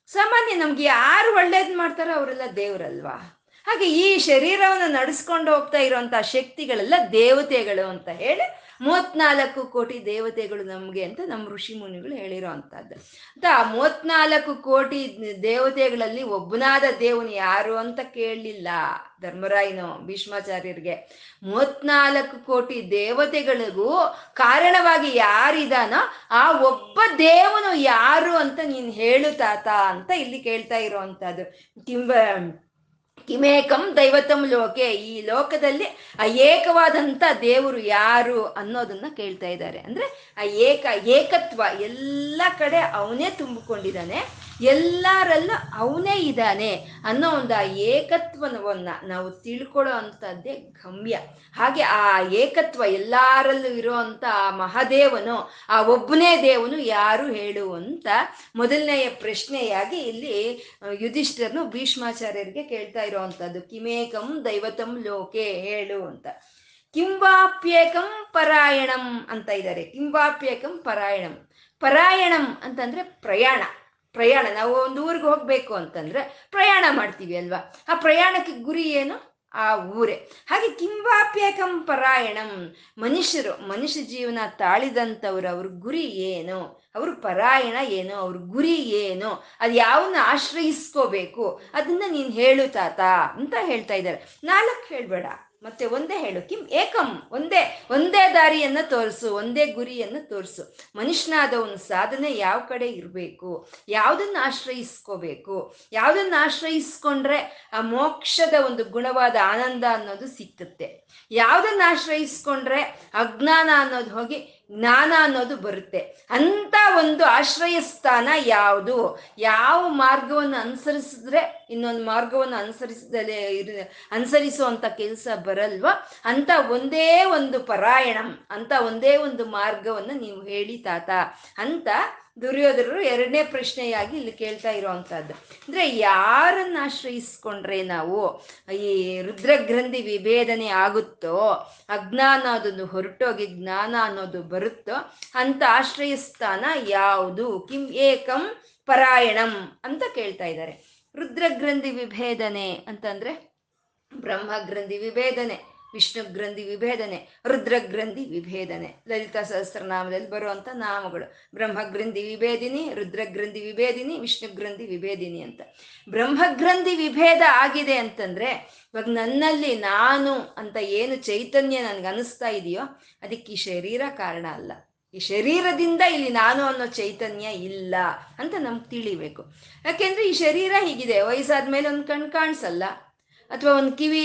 ಸಾಮಾನ್ಯ ನಮ್ಗೆ ಯಾರು ಒಳ್ಳೇದ್ ಮಾಡ್ತಾರೋ ಅವರೆಲ್ಲ ದೇವರಲ್ವಾ? ಹಾಗೆ ಈ ಶರೀರವನ್ನು ನಡೆಸ್ಕೊಂಡು ಹೋಗ್ತಾ ಇರುವಂತ ಶಕ್ತಿಗಳೆಲ್ಲ ದೇವತೆಗಳು ಅಂತ ಹೇಳಿ ಮೂವತ್ನಾಲ್ಕು ಕೋಟಿ ದೇವತೆಗಳು ನಮಗೆ ಅಂತ ನಮ್ಮ ಋಷಿ ಮುನಿಗಳು ಹೇಳಿರೋ ಅಂತದ್ದು ಅಂತ ಆ ಮೂವತ್ನಾಲ್ಕು ಕೋಟಿ ದೇವತೆಗಳಲ್ಲಿ ಒಬ್ಬನಾದ ದೇವನು ಯಾರು ಅಂತ ಕೇಳಲಿಲ್ಲ. ಧರ್ಮರಾಯನು, ಭೀಷ್ಮಾಚಾರ್ಯರಿಗೆ. ಮೂವತ್ನಾಲ್ಕು ಕೋಟಿ ದೇವತೆಗಳಿಗೂ ಕಾರಣವಾಗಿ ಯಾರಿದಾನೋ? ಆ ಒಬ್ಬ ದೇವನು ಯಾರು ಅಂತ ನೀನು ಹೇಳು ತಾತ ಅಂತ ಇಲ್ಲಿ ಕೇಳ್ತಾ ಇರೋವಂಥದ್ದು ಕಿಂಬ ಕಿಮೇಕಂ ದೈವತಂ ಲೋಕೆ. ಈ ಲೋಕದಲ್ಲಿ ಏಕವಾದಂಥ ದೇವರು ಯಾರು ಅನ್ನೋದನ್ನ ಕೇಳ್ತಾ ಇದ್ದಾರೆ. ಅಂದ್ರೆ ಆ ಏಕ ಏಕತ್ವ ಎಲ್ಲ ಕಡೆ ಅವನೇ ತುಂಬಿಕೊಂಡಿದ್ದಾನೆ. ಎಲ್ಲರಲ್ಲೂ ಅವನೇ ಇದ್ದಾನೆ ಅನ್ನೋ ಒಂದು ಆ ಏಕತ್ವವನ್ನು ನಾವು ತಿಳ್ಕೊಳ್ಳೋ ಅಂಥದ್ದೇ ಗಮ್ಯ. ಹಾಗೆ ಆ ಏಕತ್ವ ಎಲ್ಲರಲ್ಲೂ ಇರುವಂತ ಆ ಮಹಾದೇವನು, ಆ ಒಬ್ಬನೇ ದೇವನು ಯಾರು ಹೇಳುವಂತ ಮೊದಲನೆಯ ಪ್ರಶ್ನೆಯಾಗಿ ಇಲ್ಲಿ ಯುಧಿಷ್ಠರನು ಭೀಷ್ಮಾಚಾರ್ಯರಿಗೆ ಕೇಳ್ತಾ ಇರೋವಂಥದ್ದು ಕಿಮೇಕಂ ದೈವತಂ ಲೋಕೆ ಹೇಳು ಅಂತ. ಕಿಂವಾಪ್ಯೇಕಂ ಪರಾಯಣಂ ಅಂತ ಇದ್ದಾರೆ. ಕಿಂವಾಪ್ಯೇಕಂ ಪರಾಯಣಂ. ಪರಾಯಣಂ ಅಂತಂದ್ರೆ ಪ್ರಯಾಣ. ಪ್ರಯಾಣ, ನಾವು ಒಂದು ಊರಿಗೆ ಹೋಗ್ಬೇಕು ಅಂತಂದ್ರೆ ಪ್ರಯಾಣ ಮಾಡ್ತೀವಿ ಅಲ್ವಾ? ಆ ಪ್ರಯಾಣಕ್ಕೆ ಗುರಿ ಏನು? ಆ ಊರೇ. ಹಾಗೆ ಕಿಂವಾಪ್ಯಕಂ ಪರಾಯಣಂ. ಮನುಷ್ಯರು, ಮನುಷ್ಯ ಜೀವನ ತಾಳಿದಂಥವ್ರು, ಅವ್ರ ಗುರಿ ಏನು? ಅವ್ರ ಪರಾಯಣ ಏನು? ಅವ್ರ ಗುರಿ ಏನು? ಅದು ಯಾವನ್ನ ಆಶ್ರಯಿಸ್ಕೋಬೇಕು? ಅದನ್ನ ನೀನು ಹೇಳು ತಾತ ಅಂತ ಹೇಳ್ತಾ ಇದ್ದಾರೆ. ನಾಲ್ಕು ಹೇಳ್ಬೇಡ. ಮತ್ತೆ ಒಂದೇ ಹೇಳು ಕಿಂ ಏಕಂ. ಒಂದೇ ಒಂದೇ ದಾರಿಯನ್ನು ತೋರಿಸು, ಒಂದೇ ಗುರಿಯನ್ನು ತೋರಿಸು. ಮನುಷ್ಯನಾದವನು ಸಾಧನೆ ಯಾವ ಕಡೆ ಇರಬೇಕು? ಯಾವುದನ್ನ ಆಶ್ರಯಿಸ್ಕೋಬೇಕು? ಯಾವುದನ್ನ ಆಶ್ರಯಿಸ್ಕೊಂಡ್ರೆ ಆ ಮೋಕ್ಷದ ಒಂದು ಗುಣವಾದ ಆನಂದ ಅನ್ನೋದು ಸಿಕ್ಕುತ್ತೆ. ಯಾವುದನ್ನ ಆಶ್ರಯಿಸ್ಕೊಂಡ್ರೆ ಅಜ್ಞಾನ ಅನ್ನೋದು ಹೋಗಿ ಜ್ಞಾನ ಅನ್ನೋದು ಬರುತ್ತೆ. ಅಂತ ಒಂದು ಆಶ್ರಯ ಸ್ಥಾನ ಯಾವುದು? ಯಾವ ಮಾರ್ಗವನ್ನು ಅನುಸರಿಸಿದ್ರೆ, ಇನ್ನೊಂದು ಮಾರ್ಗವನ್ನು ಅನುಸರಿಸದಲೇ ಇರ ಅನುಸರಿಸುವಂಥ ಕೆಲಸ ಬರಲ್ವ, ಅಂತ ಒಂದೇ ಒಂದು ಪರಾಯಣಂ, ಅಂತ ಒಂದೇ ಒಂದು ಮಾರ್ಗವನ್ನು ನೀವು ಹೇಳಿ ತಾತ. ಅಂತ ದುರ್ಯೋಧನರು ಎರಡನೇ ಪ್ರಶ್ನೆಯಾಗಿ ಇಲ್ಲಿ ಕೇಳ್ತಾ ಇರೋವಂಥದ್ದು ಅಂದ್ರೆ ಯಾರನ್ನ ಆಶ್ರಯಿಸ್ಕೊಂಡ್ರೆ ನಾವು ಈ ರುದ್ರಗ್ರಂಥಿ ವಿಭೇದನೆ ಆಗುತ್ತೋ, ಅಜ್ಞಾನ ಅದೊಂದು ಹೊರಟೋಗಿ ಜ್ಞಾನ ಅನ್ನೋದು ಬರುತ್ತೋ, ಅಂತ ಆಶ್ರಯ ಸ್ಥಾನ ಯಾವುದು? ಕಿಂ ಏಕಂ ಪರಾಯಣಂ ಅಂತ ಕೇಳ್ತಾ ಇದ್ದಾರೆ. ರುದ್ರಗ್ರಂಥಿ ವಿಭೇದನೆ ಅಂತಂದ್ರೆ ಬ್ರಹ್ಮಗ್ರಂಥಿ ವಿಭೇದನೆ. ವಿಷ್ಣು ಗ್ರಂಥಿ ವಿಭೇದನೆ ರುದ್ರಗ್ರಂಥಿ ವಿಭೇದನೆ. ಲಲಿತಾ ಸಹಸ್ರನಾಮದಲ್ಲಿ ಬರುವಂಥ ನಾಮಗಳು. ಬ್ರಹ್ಮಗ್ರಂಥಿ ವಿಭೇದಿನಿ ರುದ್ರಗ್ರಂಥಿ ವಿಭೇದಿನಿ, ವಿಷ್ಣು ಗ್ರಂಥಿ ವಿಭೇದಿನಿ ಅಂತ. ಬ್ರಹ್ಮಗ್ರಂಥಿ ವಿಭೇದ ಆಗಿದೆ ಅಂತಂದ್ರೆ, ಇವಾಗ ನನ್ನಲ್ಲಿ ನಾನು ಅಂತ ಏನು ಚೈತನ್ಯ ನನ್ಗೆ ಅನಿಸ್ತಾ ಇದೆಯೋ, ಅದಕ್ಕೆ ಈ ಶರೀರ ಕಾರಣ ಅಲ್ಲ. ಈ ಶರೀರದಿಂದ ಇಲ್ಲಿ ನಾನು ಅನ್ನೋ ಚೈತನ್ಯ ಇಲ್ಲ ಅಂತ ನಮ್ಗೆ ತಿಳಿಬೇಕು. ಯಾಕೆಂದ್ರೆ ಈ ಶರೀರ ಹೀಗಿದೆ. ವಯಸ್ಸಾದ್ಮೇಲೆ ಒಂದು ಕಣ್ ಕಾಣಿಸಲ್ಲ. ಅಥವಾ ಒಂದು ಕಿವಿ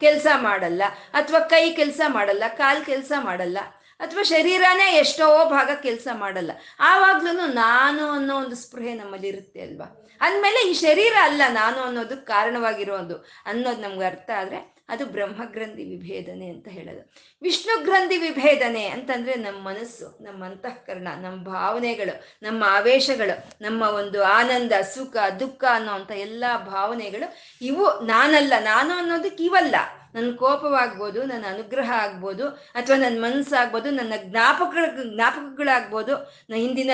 ಕೆಲಸ ಮಾಡಲ್ಲ, ಅಥವಾ ಕೈ ಕೆಲಸ ಮಾಡಲ್ಲ, ಕಾಲ್ ಕೆಲಸ ಮಾಡಲ್ಲ, ಅಥವಾ ಶರೀರನೇ ಎಷ್ಟೋ ಭಾಗ ಕೆಲಸ ಮಾಡಲ್ಲ ಆವಾಗ್ಲೂ ನಾನು ಅನ್ನೋ ಒಂದು ಸ್ಪೃಹೆ ನಮ್ಮಲ್ಲಿ ಇರುತ್ತೆ ಅಲ್ವಾ? ಅಂದಮೇಲೆ ಈ ಶರೀರ ಅಲ್ಲ ನಾನು ಅನ್ನೋದು ಕಾರಣವಾಗಿರೋದು ಅನ್ನೋದು ನಮ್ಗೆ ಅರ್ಥ ಆದ್ರೆ ಅದು ಬ್ರಹ್ಮಗ್ರಂಥಿ ವಿಭೇದನೆ ಅಂತ ಹೇಳೋದು. ವಿಷ್ಣು ಗ್ರಂಥಿ ವಿಭೇದನೆ ಅಂತಂದ್ರೆ ನಮ್ಮ ಮನಸ್ಸು, ನಮ್ಮ ಅಂತಃಕರಣ, ನಮ್ಮ ಭಾವನೆಗಳು, ನಮ್ಮ ಆವೇಶಗಳು, ನಮ್ಮ ಒಂದು ಆನಂದ, ಸುಖ, ದುಃಖ ಅನ್ನೋ ಎಲ್ಲ ಭಾವನೆಗಳು ಇವು ನಾನಲ್ಲ. ನಾನು ಅನ್ನೋದಕ್ಕೆ ಇವಲ್ಲ. ನನ್ನ ಕೋಪವಾಗ್ಬೋದು, ನನ್ನ ಅನುಗ್ರಹ ಆಗ್ಬೋದು, ಅಥವಾ ನನ್ನ ಮನಸ್ಸಾಗ್ಬೋದು, ನನ್ನ ಜ್ಞಾಪಕ ಜ್ಞಾಪಕಗಳಾಗ್ಬೋದು ಹಿಂದಿನ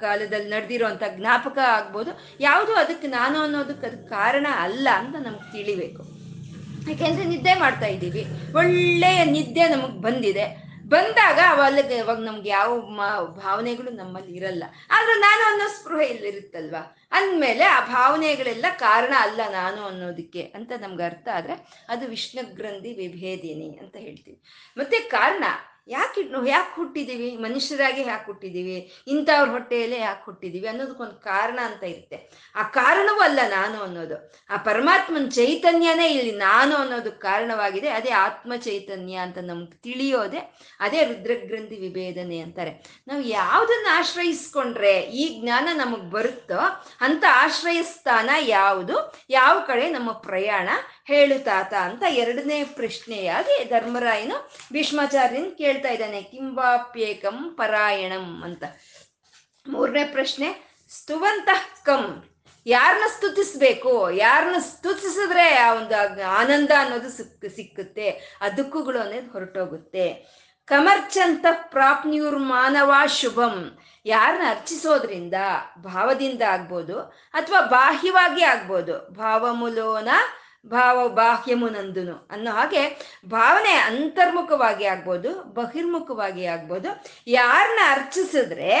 ಕಾಲದಲ್ಲಿ ನಡೆದಿರೋ ಜ್ಞಾಪಕ ಆಗ್ಬೋದು. ಯಾವುದು ಅದಕ್ಕೆ ನಾನು ಅನ್ನೋದಕ್ಕೆ ಅದಕ್ಕೆ ಕಾರಣ ಅಲ್ಲ ಅಂತ ನಮ್ಗೆ ತಿಳಿಬೇಕು. ಯಾಕೆಂದ್ರೆ ನಿದ್ದೆ ಮಾಡ್ತಾ ಇದ್ದೀವಿ. ಒಳ್ಳೆಯ ನಿದ್ದೆ ನಮಗೆ ಬಂದಿದೆ. ಬಂದಾಗ ಅವಲ್ಲಿಗೆ ಅವಾಗ ನಮ್ಗೆ ಯಾವ ಭಾವನೆಗಳು ನಮ್ಮಲ್ಲಿ ಇರಲ್ಲ. ಆದ್ರೆ ನಾನು ಅನ್ನೋ ಸ್ಪೃಹ ಇಲ್ಲಿರುತ್ತಲ್ವಾ ಅಂದಮೇಲೆ ಆ ಭಾವನೆಗಳೆಲ್ಲ ಕಾರಣ ಅಲ್ಲ ನಾನು ಅನ್ನೋದಕ್ಕೆ ಅಂತ ನಮ್ಗೆ ಅರ್ಥ ಆದ್ರೆ ಅದು ವಿಷ್ಣು ಗ್ರಂಥಿ ವಿಭೇದಿನಿ ಅಂತ ಹೇಳ್ತೀವಿ. ಮತ್ತೆ ಕಾರಣ ಯಾಕೆ ಯಾಕೆ ಹುಟ್ಟಿದೀವಿ? ಮನುಷ್ಯರಾಗಿ ಯಾಕೆ ಹುಟ್ಟಿದೀವಿ? ಇಂಥವ್ರ ಹೊಟ್ಟೆಯಲ್ಲೇ ಯಾಕೆ ಹುಟ್ಟಿದೀವಿ ಅನ್ನೋದಕ್ಕೊಂದು ಕಾರಣ ಅಂತ ಇರುತ್ತೆ. ಆ ಕಾರಣವೂ ಅಲ್ಲ ನಾನು ಅನ್ನೋದು. ಆ ಪರಮಾತ್ಮನ ಚೈತನ್ಯನೇ ಇಲ್ಲಿ ನಾನು ಅನ್ನೋದು ಕಾರಣವಾಗಿದೆ. ಅದೇ ಆತ್ಮ ಚೈತನ್ಯ ಅಂತ ನಮ್ಗೆ ತಿಳಿಯೋದೆ ಅದೇ ರುದ್ರಗ್ರಂಥಿ ವಿಭೇದನೆ ಅಂತಾರೆ. ನಾವು ಯಾವುದನ್ನು ಆಶ್ರಯಿಸ್ಕೊಂಡ್ರೆ ಈ ಜ್ಞಾನ ನಮಗೆ ಬರುತ್ತೋ ಅಂತ ಆಶ್ರಯ ಸ್ಥಾನ ಯಾವುದು? ಯಾವ ಕಡೆ? ನಮ್ಮ ಪ್ರಯಾಣ. ಹೇಳು ತಾತ ಅಂತ ಎರಡನೇ ಪ್ರಶ್ನೆಯಾಗಿ ಧರ್ಮರಾಯನು ಭೀಷ್ಮಾಚಾರ್ಯನ್ ಕೇಳ್ತಾ ಇದ್ದಾನೆ ಕಿಂಬಾಪ್ಯೇಕಂ ಪರಾಯಣಂ ಅಂತ. ಮೂರನೇ ಪ್ರಶ್ನೆ, ಸ್ತುವಂತ ಕಂ ಯಾರನ್ನ ಸ್ತುತಿಸ್ಬೇಕು? ಯಾರನ್ನ ಸ್ತುತಿಸಿದ್ರೆ ಆ ಒಂದು ಆನಂದ ಅನ್ನೋದು ಸಿಕ್, ಸಿಕ್ಕುತ್ತೆ ಆ ದುಃಖಗಳು ಅನ್ನೋದು ಹೊರಟೋಗುತ್ತೆ. ಕಮರ್ಚಂತ ಪ್ರಾಪ್ನಿಯುರ್ ಮಾನವ ಶುಭಂ ಯಾರನ್ನ ಅರ್ಚಿಸೋದ್ರಿಂದ ಭಾವದಿಂದ ಆಗ್ಬೋದು ಅಥವಾ ಬಾಹ್ಯವಾಗಿ ಆಗ್ಬೋದು, ಭಾವಮುಲೋನ ಭಾವ ಬಾಹ್ಯಮುನಂದುನು ಅನ್ನೋ ಹಾಗೆ ಭಾವನೆ ಅಂತರ್ಮುಖವಾಗಿ ಆಗ್ಬೋದು, ಬಹಿರ್ಮುಖವಾಗಿ ಆಗ್ಬೋದು. ಯಾರನ್ನ ಅರ್ಚಿಸಿದ್ರೆ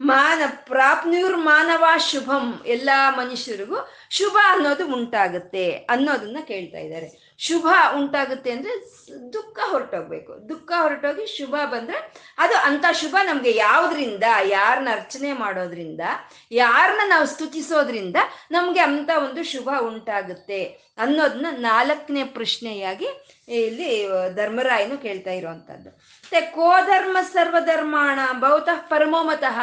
ಮಾನ ಪ್ರಾಪ್ನ್ಯೂರ್ ಮಾನವ ಶುಭಂ, ಎಲ್ಲ ಮನುಷ್ಯರಿಗೂ ಶುಭ ಅನ್ನೋದು ಉಂಟಾಗುತ್ತೆ ಅನ್ನೋದನ್ನ ಕೇಳ್ತಾ ಇದ್ದಾರೆ. ಶುಭ ಉಂಟಾಗುತ್ತೆ ಅಂದ್ರೆ ದುಃಖ ಹೊರಟೋಗ್ಬೇಕು. ದುಃಖ ಹೊರಟೋಗಿ ಶುಭ ಬಂದ್ರೆ ಅದು ಅಂತ ಶುಭ ನಮ್ಗೆ ಯಾವ್ದ್ರಿಂದ ಯಾರನ್ನ ಅರ್ಚನೆ ಮಾಡೋದ್ರಿಂದ ಯಾರನ್ನ ನಾವು ಸ್ತುತಿಸೋದ್ರಿಂದ ನಮ್ಗೆ ಅಂತ ಒಂದು ಶುಭ ಉಂಟಾಗುತ್ತೆ ಅನ್ನೋದನ್ನ ನಾಲ್ಕನೇ ಪ್ರಶ್ನೆಯಾಗಿ ಇಲ್ಲಿ ಧರ್ಮರಾಯನು ಕೇಳ್ತಾ ಇರುವಂತದ್ದು ಮತ್ತೆ ಕೋಧರ್ಮ ಸರ್ವಧರ್ಮಾಣ ಬಹುತಃ ಪರಮೋಮತಃ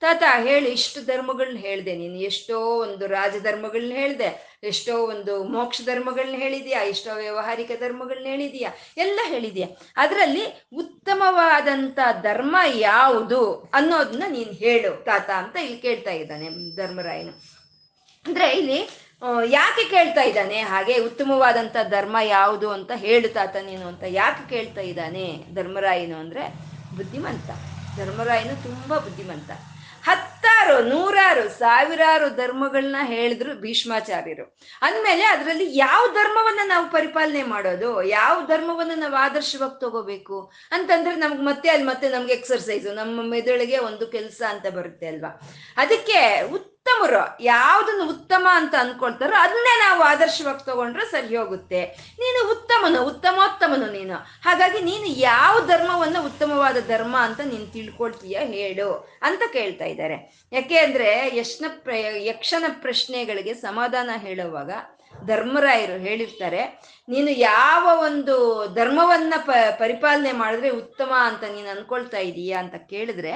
ತಾತ ಹೇಳಿ, ಇಷ್ಟು ಧರ್ಮಗಳನ್ನ ಹೇಳ್ದೆ ನೀನು. ಎಷ್ಟೋ ಒಂದು ರಾಜಧರ್ಮಗಳನ್ನ ಹೇಳ್ದೆ. ಎಷ್ಟೋ ಒಂದು ಮೋಕ್ಷ ಧರ್ಮಗಳನ್ನ ಹೇಳಿದ್ಯಾ, ಎಷ್ಟೋ ವ್ಯವಹಾರಿಕ ಧರ್ಮಗಳನ್ನ ಹೇಳಿದೀಯಾ, ಎಲ್ಲ ಹೇಳಿದ್ಯಾ. ಅದರಲ್ಲಿ ಉತ್ತಮವಾದಂತ ಧರ್ಮ ಯಾವುದು ಅನ್ನೋದನ್ನ ನೀನು ಹೇಳು ತಾತ ಅಂತ ಇಲ್ಲಿ ಕೇಳ್ತಾ ಇದ್ದಾನೆ ಧರ್ಮರಾಯನು. ಅಂದ್ರೆ ಇಲ್ಲಿ ಯಾಕೆ ಕೇಳ್ತಾ ಇದ್ದಾನೆ, ಹಾಗೆ ಉತ್ತಮವಾದಂತ ಧರ್ಮ ಯಾವುದು ಅಂತ ಹೇಳು ತಾತ ನೀನು ಅಂತ ಯಾಕೆ ಕೇಳ್ತಾ ಇದ್ದಾನೆ ಧರ್ಮರಾಯನು ಅಂದ್ರೆ ಬುದ್ಧಿಮಂತ. ಧರ್ಮರಾಯನು ತುಂಬಾ ಬುದ್ಧಿಮಂತ. ಹತ್ತಾರು ನೂರಾರು ಸಾವಿರಾರು ಧರ್ಮಗಳನ್ನ ಹೇಳಿದ್ರು ಭೀಷ್ಮಾಚಾರ್ಯರು. ಅಂದಮೇಲೆ ಅದರಲ್ಲಿ ಯಾವ ಧರ್ಮವನ್ನ ನಾವು ಪರಿಪಾಲನೆ ಮಾಡೋದು? ಯಾವ ಧರ್ಮವನ್ನ ನಾವು ಆದರ್ಶವಾಗಿ ತಗೋಬೇಕು? ಅಂತಂದ್ರೆ ನಮ್ಗೆ ಮತ್ತೆ ಅಲ್ಲಿ ಮತ್ತೆ ನಮ್ಗೆ ಎಕ್ಸರ್ಸೈಸು ನಮ್ಮ ಮೆದುಳಿಗೆ ಒಂದು ಕೆಲಸ ಅಂತ ಬರುತ್ತೆ ಅಲ್ವಾ? ಅದಕ್ಕೆ ಉತ್ತಮರು. ಯಾವುದನ್ನು ಉತ್ತಮ ಅಂತ ಅನ್ಕೊಳ್ತಾರೋ ಅದನ್ನೇ ನಾವು ಆದರ್ಶವಾಗಿ ತಗೊಂಡ್ರೆ ಸರಿ ಹೋಗುತ್ತೆ. ನೀನು ಉತ್ತಮನು, ಉತ್ತಮೋತ್ತಮನು ನೀನು. ಹಾಗಾಗಿ ನೀನು ಯಾವ ಧರ್ಮವನ್ನ ಉತ್ತಮವಾದ ಧರ್ಮ ಅಂತ ನೀನು ತಿಳ್ಕೊಳ್ತೀಯ ಹೇಳು ಅಂತ ಕೇಳ್ತಾ ಇದ್ದಾರೆ. ಯಾಕೆ ಅಂದ್ರೆ ಯಶ್ನ ಪ್ರ, ಯಕ್ಷನ ಪ್ರಶ್ನೆಗಳಿಗೆ ಸಮಾಧಾನ ಹೇಳುವಾಗ ಧರ್ಮರಾಯರು ಹೇಳಿರ್ತಾರೆ, ನೀನು ಯಾವ ಒಂದು ಧರ್ಮವನ್ನ ಪರಿಪಾಲನೆ ಮಾಡಿದ್ರೆ ಉತ್ತಮ ಅಂತ ನೀನು ಅನ್ಕೊಳ್ತಾ ಇದೀಯಾ ಅಂತ ಕೇಳಿದ್ರೆ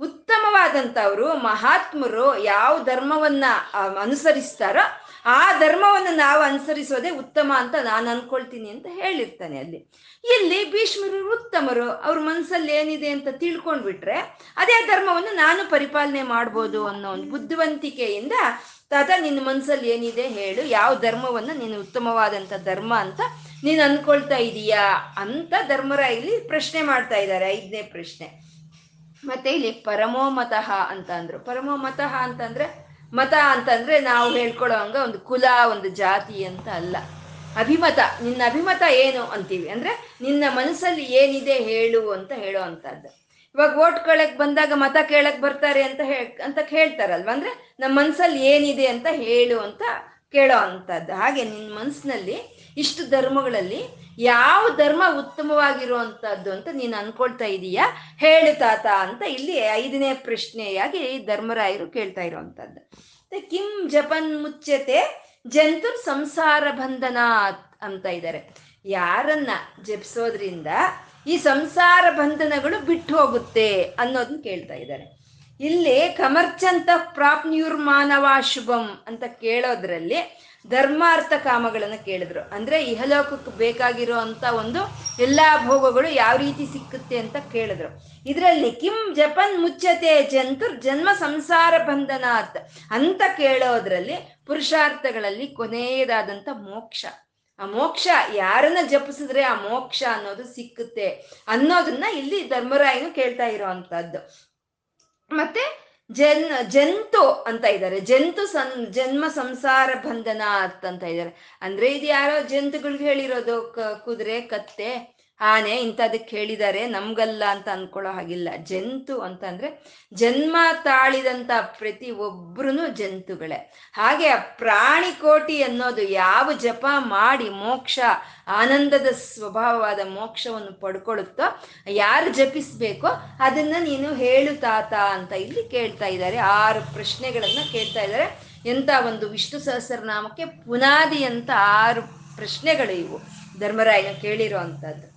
ಉತ್ತಮವಾದಂಥವ್ರು, ಮಹಾತ್ಮರು ಯಾವ ಧರ್ಮವನ್ನ ಅನುಸರಿಸ್ತಾರೋ ಆ ಧರ್ಮವನ್ನು ನಾವು ಅನುಸರಿಸೋದೇ ಉತ್ತಮ ಅಂತ ನಾನು ಅನ್ಕೊಳ್ತೀನಿ ಅಂತ ಹೇಳಿರ್ತಾನೆ ಅಲ್ಲಿ. ಇಲ್ಲಿ ಭೀಷ್ಮರು, ಉತ್ತಮರು ಅವ್ರ ಮನಸ್ಸಲ್ಲಿ ಏನಿದೆ ಅಂತ ತಿಳ್ಕೊಂಡ್ಬಿಟ್ರೆ ಅದೇ ಧರ್ಮವನ್ನು ನಾನು ಪರಿಪಾಲನೆ ಮಾಡ್ಬೋದು ಅನ್ನೋ ಒಂದು ಬುದ್ಧಿವಂತಿಕೆಯಿಂದ ತಾತ ನಿನ್ನ ಮನಸ್ಸಲ್ಲಿ ಏನಿದೆ ಹೇಳು, ಯಾವ ಧರ್ಮವನ್ನು ನೀನು ಉತ್ತಮವಾದಂಥ ಧರ್ಮ ಅಂತ ನೀನು ಅನ್ಕೊಳ್ತಾ ಇದೀಯಾ ಅಂತ ಧರ್ಮರ ಇಲ್ಲಿ ಪ್ರಶ್ನೆ ಮಾಡ್ತಾ ಇದ್ದಾರೆ, ಐದನೇ ಪ್ರಶ್ನೆ. ಮತ್ತೆ ಇಲ್ಲಿ ಪರಮೋಮತಃ ಅಂತ ಅಂದ್ರು. ಪರಮೋಮತಃ ಅಂತಂದ್ರೆ, ಮತ ಅಂತಂದ್ರೆ ನಾವು ಹೇಳ್ಕೊಳ್ಳೋ ಹಂಗ ಒಂದು ಕುಲ, ಒಂದು ಜಾತಿ ಅಂತ ಅಲ್ಲ. ಅಭಿಮತ, ನಿನ್ನ ಅಭಿಮತ ಏನು ಅಂತೀವಿ? ಅಂದ್ರೆ ನಿನ್ನ ಮನಸ್ಸಲ್ಲಿ ಏನಿದೆ ಹೇಳು ಅಂತ ಹೇಳೋ ಅಂತದ್ದು. ಇವಾಗ ಓಟ್ ಕೇಳಕ್ ಬಂದಾಗ ಮತ ಕೇಳಕ್ ಬರ್ತಾರೆ ಅಂತ ಹೇ, ಅಂತ ಕೇಳ್ತಾರಲ್ವ? ಅಂದ್ರೆ ನಮ್ಮ ಮನ್ಸಲ್ಲಿ ಏನಿದೆ ಅಂತ ಹೇಳು ಅಂತ ಕೇಳೋ ಅಂತದ್ದು. ಹಾಗೆ ನಿನ್ನ ಮನಸ್ಸಿನಲ್ಲಿ ಇಷ್ಟು ಧರ್ಮಗಳಲ್ಲಿ ಯಾವ ಧರ್ಮ ಉತ್ತಮವಾಗಿರುವಂತಹದ್ದು ಅಂತ ನೀನು ಅನ್ಕೊಳ್ತಾ ಇದೀಯಾ? ಹೇಳು ತಾತ ಅಂತ ಇಲ್ಲಿ ಐದನೇ ಪ್ರಶ್ನೆಯಾಗಿ ಧರ್ಮರಾಯರು ಕೇಳ್ತಾ ಇರುವಂತಹದ್ದು. ಕಿಂ ಜಪನ್ ಮುಚ್ಚತೆ ಜಂತುರ್ ಸಂಸಾರ ಬಂಧನ ಅಂತ ಇದ್ದಾರೆ. ಯಾರನ್ನ ಜಪಿಸೋದ್ರಿಂದ ಈ ಸಂಸಾರ ಬಂಧನಗಳು ಬಿಟ್ಟು ಹೋಗುತ್ತೆ ಅನ್ನೋದನ್ನ ಕೇಳ್ತಾ ಇದ್ದಾರೆ. ಇಲ್ಲಿ ಕಮರ್ಚಂತ ಪ್ರಾಪ್ನಿಯುರ್ ಮಾನವ ಶುಭಂ ಅಂತ ಕೇಳೋದ್ರಲ್ಲಿ ಧರ್ಮಾರ್ಥ ಕಾಮಗಳನ್ನು ಕೇಳಿದ್ರು. ಅಂದ್ರೆ ಇಹಲೋಕಕ್ಕೆ ಬೇಕಾಗಿರೋ ಅಂತ ಒಂದು ಎಲ್ಲಾ ಭೋಗಗಳು ಯಾವ ರೀತಿ ಸಿಕ್ಕುತ್ತೆ ಅಂತ ಕೇಳಿದ್ರು. ಇದರಲ್ಲಿ ಕಿಂ ಜಪನ್ ಮುಚ್ಚತೆ ಜಂತುರ್ ಜನ್ಮ ಸಂಸಾರ ಬಂಧನಾತ್ ಅಂತ ಕೇಳೋದ್ರಲ್ಲಿ ಪುರುಷಾರ್ಥಗಳಲ್ಲಿ ಕೊನೆಯದಾದಂಥ ಮೋಕ್ಷ. ಆ ಮೋಕ್ಷ ಯಾರನ್ನ ಜಪಿಸಿದ್ರೆ ಆ ಮೋಕ್ಷ ಅನ್ನೋದು ಸಿಕ್ಕುತ್ತೆ ಅನ್ನೋದನ್ನ ಇಲ್ಲಿ ಧರ್ಮರಾಯನು ಕೇಳ್ತಾ ಇರೋ ಮತ್ತೆ ಜನ್, ಜಂತು ಅಂತ ಇದ್ದಾರೆ. ಜಂತು ಸನ್ ಜನ್ಮ ಸಂಸಾರ ಬಂಧನ ಅಂತ ಇದ್ದಾರೆ. ಅಂದ್ರೆ ಇದು ಯಾರೋ ಜಂತುಗಳಿಗೆ ಹೇಳಿರೋದು ಕುದುರೆ, ಕತ್ತೆ ಆನೆ ಇಂಥದಕ್ಕೆ ಹೇಳಿದ್ದಾರೆ ನಮ್ಗಲ್ಲ ಅಂತ ಅನ್ಕೊಳ್ಳೋ ಹಾಗಿಲ್ಲ. ಜಂತು ಅಂತಂದ್ರೆ ಜನ್ಮ ತಾಳಿದಂತ ಪ್ರತಿ ಒಬ್ರು ಜಂತುಗಳೇ. ಹಾಗೆ ಪ್ರಾಣಿ ಕೋಟಿ ಅನ್ನೋದು ಯಾವ ಜಪ ಮಾಡಿ ಮೋಕ್ಷ, ಆನಂದದ ಸ್ವಭಾವವಾದ ಮೋಕ್ಷವನ್ನು ಪಡ್ಕೊಳ್ಳುತ್ತೋ, ಯಾರು ಜಪಿಸ್ಬೇಕೋ ಅದನ್ನ ನೀನು ಹೇಳು ತಾತ ಅಂತ ಇಲ್ಲಿ ಕೇಳ್ತಾ ಇದ್ದಾರೆ. ಆರು ಪ್ರಶ್ನೆಗಳನ್ನ ಕೇಳ್ತಾ ಇದ್ದಾರೆ. ಎಂತ ಒಂದು ವಿಷ್ಣು ಸಹಸ್ರನಾಮಕ್ಕೆ ಪುನಾದಿ ಅಂತ ಆರು ಪ್ರಶ್ನೆಗಳು ಇವು. ಧರ್ಮರಾಯನ ಕೇಳಿರೋ ಅಂಥದ್ದು.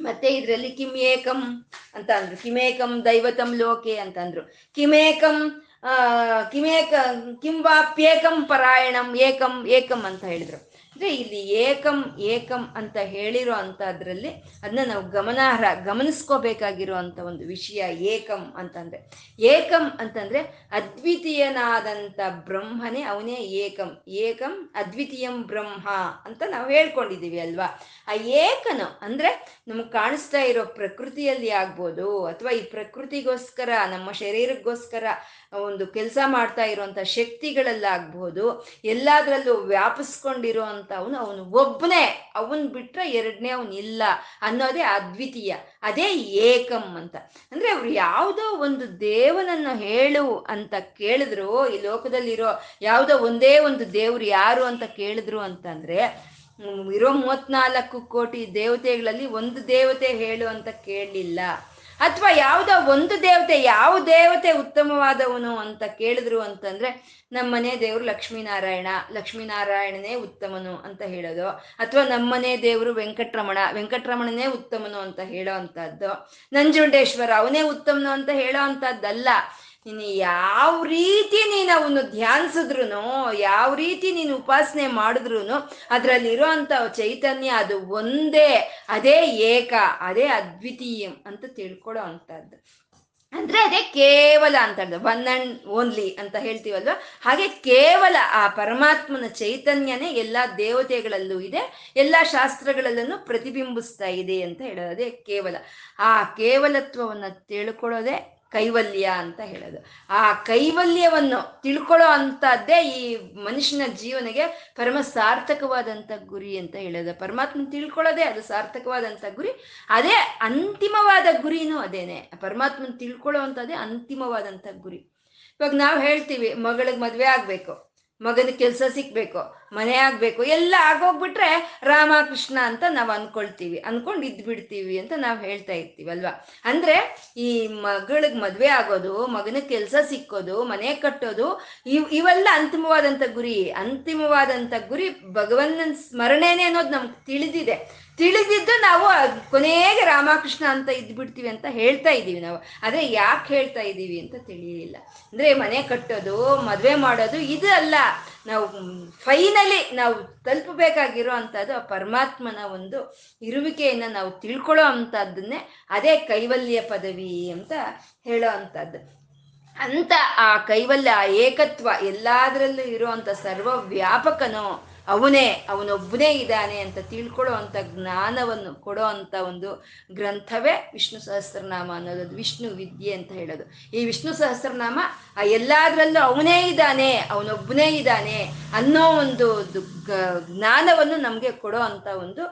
ಮತ್ತೆ ಇದರಲ್ಲಿ ಕಿಮೇಕಂ ಅಂತ ಅಂದ್ರು. ಕಿಮೇಕಂ ದೈವತಂ ಲೋಕೆ ಅಂತ ಅಂದ್ರು. ಕಿಮೇಕಂ ಆ ಕಿಮೇಕ ಕಿಂವಾಪ್ಯೇಕಂ ಪರಾಯಣಂ ಏಕಂ ಏಕಂ ಅಂತ ಹೇಳಿದ್ರು. ಅಂದ್ರೆ ಇಲ್ಲಿ ಏಕಂ ಏಕಂ ಅಂತ ಹೇಳಿರೋ ಅಂತದ್ರಲ್ಲಿ ಅದನ್ನ ನಾವು ಗಮನಾರ್ಹ ಗಮನಿಸ್ಕೋಬೇಕಾಗಿರೋ ಅಂತ ಒಂದು ವಿಷಯ ಏಕಂ ಅಂತಂದ್ರೆ. ಏಕಂ ಅಂತಂದ್ರೆ ಅದ್ವಿತೀಯನಾದಂಥ ಬ್ರಹ್ಮನೇ ಅವನೇ ಏಕಂ. ಏಕಂ ಅದ್ವಿತೀಯಂ ಬ್ರಹ್ಮ ಅಂತ ನಾವು ಹೇಳ್ಕೊಂಡಿದ್ದೀವಿ ಅಲ್ವಾ? ಆ ಏಕನು ಅಂದ್ರೆ ನಮ್ಗೆ ಕಾಣಿಸ್ತಾ ಇರೋ ಪ್ರಕೃತಿಯಲ್ಲಿ ಆಗ್ಬೋದು, ಅಥವಾ ಈ ಪ್ರಕೃತಿಗೋಸ್ಕರ, ನಮ್ಮ ಶರೀರಕ್ಕೋಸ್ಕರ ಒಂದು ಕೆಲಸ ಮಾಡ್ತಾ ಇರುವಂತ ಶಕ್ತಿಗಳಲ್ಲಾಗ್ಬೋದು, ಎಲ್ಲಾದ್ರಲ್ಲೂ ವ್ಯಾಪಿಸ್ಕೊಂಡಿರೋ ಅವನು ಅವನು ಒಬ್ಬನೇ. ಅವನ್ ಬಿಟ್ರೆ ಎರಡನೇ ಅವನು ಇಲ್ಲ ಅನ್ನೋದೇ ಅದ್ವಿತೀಯ. ಅದೇ ಏಕಂ ಅಂತ. ಅಂದ್ರೆ ಅವ್ರು ಯಾವುದೋ ಒಂದು ದೇವನನ್ನು ಹೇಳು ಅಂತ ಕೇಳಿದ್ರು, ಈ ಲೋಕದಲ್ಲಿರೋ ಯಾವುದೋ ಒಂದೇ ಒಂದು ದೇವ್ರು ಯಾರು ಅಂತ ಕೇಳಿದ್ರು ಅಂತಂದ್ರೆ ಇರೋ ಮೂವತ್ನಾಲ್ಕು ಕೋಟಿ ದೇವತೆಗಳಲ್ಲಿ ಒಂದು ದೇವತೆ ಹೇಳು ಅಂತ ಕೇಳಲಿಲ್ಲ. ಅಥವಾ ಯಾವುದೋ ಒಂದು ದೇವತೆ ಯಾವ ದೇವತೆ ಉತ್ತಮವಾದವನು ಅಂತ ಕೇಳಿದ್ರು ಅಂತಂದ್ರೆ ನಮ್ಮನೆ ದೇವರು ಲಕ್ಷ್ಮೀನಾರಾಯಣ, ಲಕ್ಷ್ಮೀನಾರಾಯಣನೇ ಉತ್ತಮನು ಅಂತ ಹೇಳೋದು. ಅಥವಾ ನಮ್ಮನೆ ದೇವರು ವೆಂಕಟರಮಣ, ವೆಂಕಟರಮಣನೇ ಉತ್ತಮನು ಅಂತ ಹೇಳೋ ಅಂತದ್ದು. ನಂಜುಂಡೇಶ್ವರ ಅವನೇ ಉತ್ತಮನು ಅಂತ ಹೇಳೋ ಅಂತದ್ದಲ್ಲ. ನೀನು ಯಾವ ರೀತಿ ನೀನು ಅವನು ಧ್ಯಾನಿಸಿದ್ರು ಯಾವ ರೀತಿ ನೀನು ಉಪಾಸನೆ ಮಾಡಿದ್ರು ಅದರಲ್ಲಿರೋ ಅಂತ ಚೈತನ್ಯ ಅದು ಒಂದೇ, ಅದೇ ಏಕ, ಅದೇ ಅದ್ವಿತೀಯಂ ಅಂತ ತಿಳ್ಕೊಳ್ಳೋ ಅಂತದ್ದು ಅಂದ್ರೆ ಅದೇ ಕೇವಲ ಅಂತ ಒನ್ ಅಂಡ್ ಓನ್ಲಿ ಅಂತ ಹೇಳ್ತೀವಲ್ವ? ಹಾಗೆ ಕೇವಲ ಆ ಪರಮಾತ್ಮನ ಚೈತನ್ಯನೇ ಎಲ್ಲಾ ದೇವತೆಗಳಲ್ಲೂ ಇದೆ, ಎಲ್ಲಾ ಶಾಸ್ತ್ರಗಳಲ್ಲೂ ಪ್ರತಿಬಿಂಬಿಸ್ತಾ ಇದೆ ಅಂತ ಹೇಳೋದು ಕೇವಲ. ಆ ಕೇವಲತ್ವವನ್ನ ತಿಳ್ಕೊಳ್ಳೋದೇ ಕೈವಲ್ಯ ಅಂತ ಹೇಳೋದು. ಆ ಕೈವಲ್ಯವನ್ನು ತಿಳ್ಕೊಳ್ಳೋ ಅಂಥದ್ದೇ ಈ ಮನುಷ್ಯನ ಜೀವನಿಗೆ ಪರಮ ಸಾರ್ಥಕವಾದಂಥ ಗುರಿ ಅಂತ ಹೇಳೋದು. ಪರಮಾತ್ಮ ತಿಳ್ಕೊಳ್ಳೋದೇ ಅದು ಸಾರ್ಥಕವಾದಂಥ ಗುರಿ. ಅದೇ ಅಂತಿಮವಾದ ಗುರಿನೂ ಅದೇನೆ. ಪರಮಾತ್ಮನ ತಿಳ್ಕೊಳ್ಳೋ ಅಂಥದ್ದೇ ಅಂತಿಮವಾದಂಥ ಗುರಿ. ಇವಾಗ ನಾವು ಹೇಳ್ತೀವಿ, ಮಗಳಿಗೆ ಮದುವೆ ಆಗ್ಬೇಕು ಮಗನ ಕೆಲಸ ಸಿಕ್ಬೇಕು ಮನೆ ಆಗ್ಬೇಕು. ಎಲ್ಲ ಆಗೋಗ್ಬಿಟ್ರೆ ರಾಮಕೃಷ್ಣ ಅಂತ ನಾವು ಅನ್ಕೊಳ್ತೀವಿ. ಅನ್ಕೊಂಡು ಇದ್ ಬಿಡ್ತೀವಿ ಅಂತ ನಾವು ಹೇಳ್ತಾ ಇರ್ತೀವಿ, ಅಲ್ವಾ? ಅಂದ್ರೆ ಈ ಮಗಳಿಗೆ ಮದ್ವೆ ಆಗೋದು ಮಗನ ಕೆಲಸ ಸಿಕ್ಕೋದು, ಮನೆ ಕಟ್ಟೋದು, ಇವ್, ಇವೆಲ್ಲ ಅಂತಿಮವಾದಂಥ ಗುರಿ ಅಂತಿಮವಾದಂಥ ಗುರಿ ಭಗವನ್ನ ಸ್ಮರಣೆನೆ ಅನ್ನೋದು ನಮ್ಗೆ ತಿಳಿದಿದೆ. ತಿಳಿದಿದ್ದು ನಾವು ಕೊನೆಗೆ ರಾಮಕೃಷ್ಣ ಅಂತ ಇದ್ಬಿಡ್ತೀವಿ ಅಂತ ಹೇಳ್ತಾ ಇದ್ದೀವಿ ನಾವು. ಆದರೆ ಯಾಕೆ ಹೇಳ್ತಾ ಇದ್ದೀವಿ ಅಂತ ತಿಳಿಯಲಿಲ್ಲ ಅಂದ್ರೆ ಮನೆ ಕಟ್ಟೋದು, ಮದುವೆ ಮಾಡೋದು ಇದು ಅಲ್ಲ. ನಾವು ಫೈನಲಿ ನಾವು ತಲುಪಬೇಕಾಗಿರೋ ಅಂಥದ್ದು ಆ ಪರಮಾತ್ಮನ ಒಂದು ಇರುವಿಕೆಯನ್ನು ನಾವು ತಿಳ್ಕೊಳ್ಳೋ ಅಂಥದ್ದನ್ನೇ ಅದೇ ಕೈವಲ್ಯ ಪದವಿ ಅಂತ ಹೇಳೋ ಅಂಥದ್ದು. ಅಂತ ಆ ಕೈವಲ್ಯ, ಆ ಏಕತ್ವ ಎಲ್ಲದರಲ್ಲೂ ಇರುವಂತ ಸರ್ವ ವ್ಯಾಪಕನೋ ಅವನೇ ಅವನೊಬ್ಬನೇ ಇದ್ದಾನೆ ಅಂತ ತಿಳ್ಕೊಳ್ಳೋ ಅಂಥ ಜ್ಞಾನವನ್ನು ಕೊಡೋ ಅಂಥ ಒಂದು ಗ್ರಂಥವೇ ವಿಷ್ಣು ಸಹಸ್ರನಾಮ ಅನ್ನೋದು ವಿಷ್ಣು ವಿದ್ಯೆ ಅಂತ ಹೇಳೋದು. ಈ ವಿಷ್ಣು ಸಹಸ್ರನಾಮ, ಆ ಎಲ್ಲಾದ್ರಲ್ಲೂ ಅವನೇ ಇದ್ದಾನೆ, ಅವನೊಬ್ಬನೇ ಇದ್ದಾನೆ ಅನ್ನೋ ಒಂದು ಜ್ಞಾನವನ್ನು ನಮಗೆ ಕೊಡೋ ಅಂಥ ಒಂದು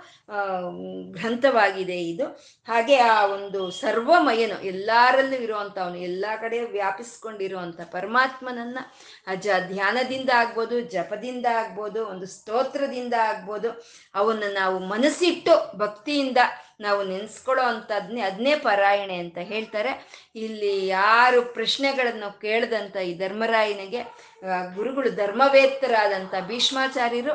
ಗ್ರಂಥವಾಗಿದೆ ಇದು. ಹಾಗೆ ಆ ಒಂದು ಸರ್ವಮಯನು, ಎಲ್ಲರಲ್ಲೂ ಇರುವಂಥವನು, ಎಲ್ಲ ಕಡೆ ವ್ಯಾಪಿಸ್ಕೊಂಡಿರುವಂಥ ಪರಮಾತ್ಮನನ್ನ ಅಜ ಧ್ಯಾನದಿಂದ ಆಗ್ಬೋದು, ಜಪದಿಂದ ಆಗ್ಬೋದು, ಒಂದು ಸ್ತೋತ್ರದಿಂದ ಆಗ್ಬೋದು. ಅವನ್ನ ನಾವು ಮನಸ್ಸಿಟ್ಟು ಭಕ್ತಿಯಿಂದ ನಾವು ನೆನೆಸ್ಕೊಳ್ಳೋ ಅಂಥದ್ನೇ ಅದನ್ನೇ ಪರಾಯಣೆ ಅಂತ ಹೇಳ್ತಾರೆ. ಇಲ್ಲಿ ಯಾರು ಪ್ರಶ್ನೆಗಳನ್ನು ಕೇಳದಂತ ಈ ಧರ್ಮರಾಯನಿಗೆ ಗುರುಗಳು ಧರ್ಮವೇತ್ತರಾದಂಥ ಭೀಷ್ಮಾಚಾರ್ಯರು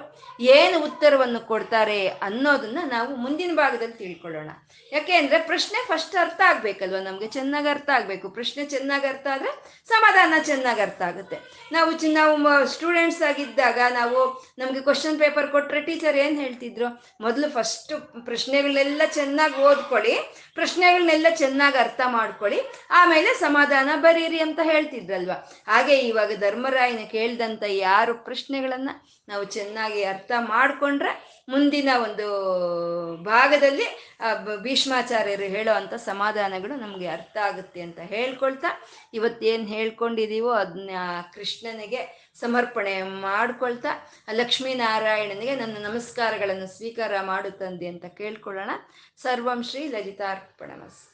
ಏನು ಉತ್ತರವನ್ನು ಕೊಡ್ತಾರೆ ಅನ್ನೋದನ್ನ ನಾವು ಮುಂದಿನ ಭಾಗದಲ್ಲಿ ತಿಳ್ಕೊಳ್ಳೋಣ. ಯಾಕೆ ಅಂದರೆ ಪ್ರಶ್ನೆ ಫಸ್ಟ್ ಅರ್ಥ ಆಗ್ಬೇಕಲ್ವ? ನಮಗೆ ಚೆನ್ನಾಗಿ ಅರ್ಥ ಆಗಬೇಕು. ಪ್ರಶ್ನೆ ಚೆನ್ನಾಗಿ ಅರ್ಥ ಆದ್ರೆ ಸಮಾಧಾನ ಚೆನ್ನಾಗಿ ಅರ್ಥ ಆಗುತ್ತೆ. ನಾವು ನಾವು ಸ್ಟೂಡೆಂಟ್ಸ್ ಆಗಿದ್ದಾಗ ನಾವು ನಮಗೆ ಕ್ವಶನ್ ಪೇಪರ್ ಕೊಟ್ಟರೆ ಟೀಚರ್ ಏನು ಹೇಳ್ತಿದ್ರು? ಮೊದಲು ಫಸ್ಟ್ ಪ್ರಶ್ನೆಗಳೆಲ್ಲ ಚೆನ್ನಾಗಿ ಓದ್ಕೊಳ್ಳಿ ಪ್ರಶ್ನೆಗಳನ್ನೆಲ್ಲ ಚೆನ್ನಾಗಿ ಅರ್ಥ ಮಾಡ್ಕೊಳ್ಳಿ, ಆಮೇಲೆ ಸಮಾಧಾನ ಬರೀರಿ ಅಂತ ಹೇಳ್ತಿದ್ರಲ್ವ ಹಾಗೆ ಇವಾಗ ಧರ್ಮರಾಯನ ಕೇಳ್ದಂತ ಯಾರು ಪ್ರಶ್ನೆಗಳನ್ನ ನಾವು ಚೆನ್ನಾಗಿ ಅರ್ಥ ಮಾಡ್ಕೊಂಡ್ರೆ ಮುಂದಿನ ಒಂದು ಭಾಗದಲ್ಲಿ ಭೀಷ್ಮಾಚಾರ್ಯರು ಹೇಳೋ ಅಂಥ ಸಮಾಧಾನಗಳು ನಮಗೆ ಅರ್ಥ ಆಗುತ್ತೆ ಅಂತ ಹೇಳ್ಕೊಳ್ತಾ, ಇವತ್ತೇನು ಹೇಳ್ಕೊಂಡಿದೀವೋ ಅದನ್ನ ಕೃಷ್ಣನಿಗೆ ಸಮರ್ಪಣೆ ಮಾಡ್ಕೊಳ್ತಾ ಲಕ್ಷ್ಮೀನಾರಾಯಣನಿಗೆ ನನ್ನ ನಮಸ್ಕಾರಗಳನ್ನು ಸ್ವೀಕಾರ ಮಾಡುತ್ತಂದೆ ಅಂತ ಕೇಳ್ಕೊಳ್ಳೋಣ. ಸರ್ವಂ ಶ್ರೀ ಲಲಿತಾರ್ಪಣಮಸ್ತು.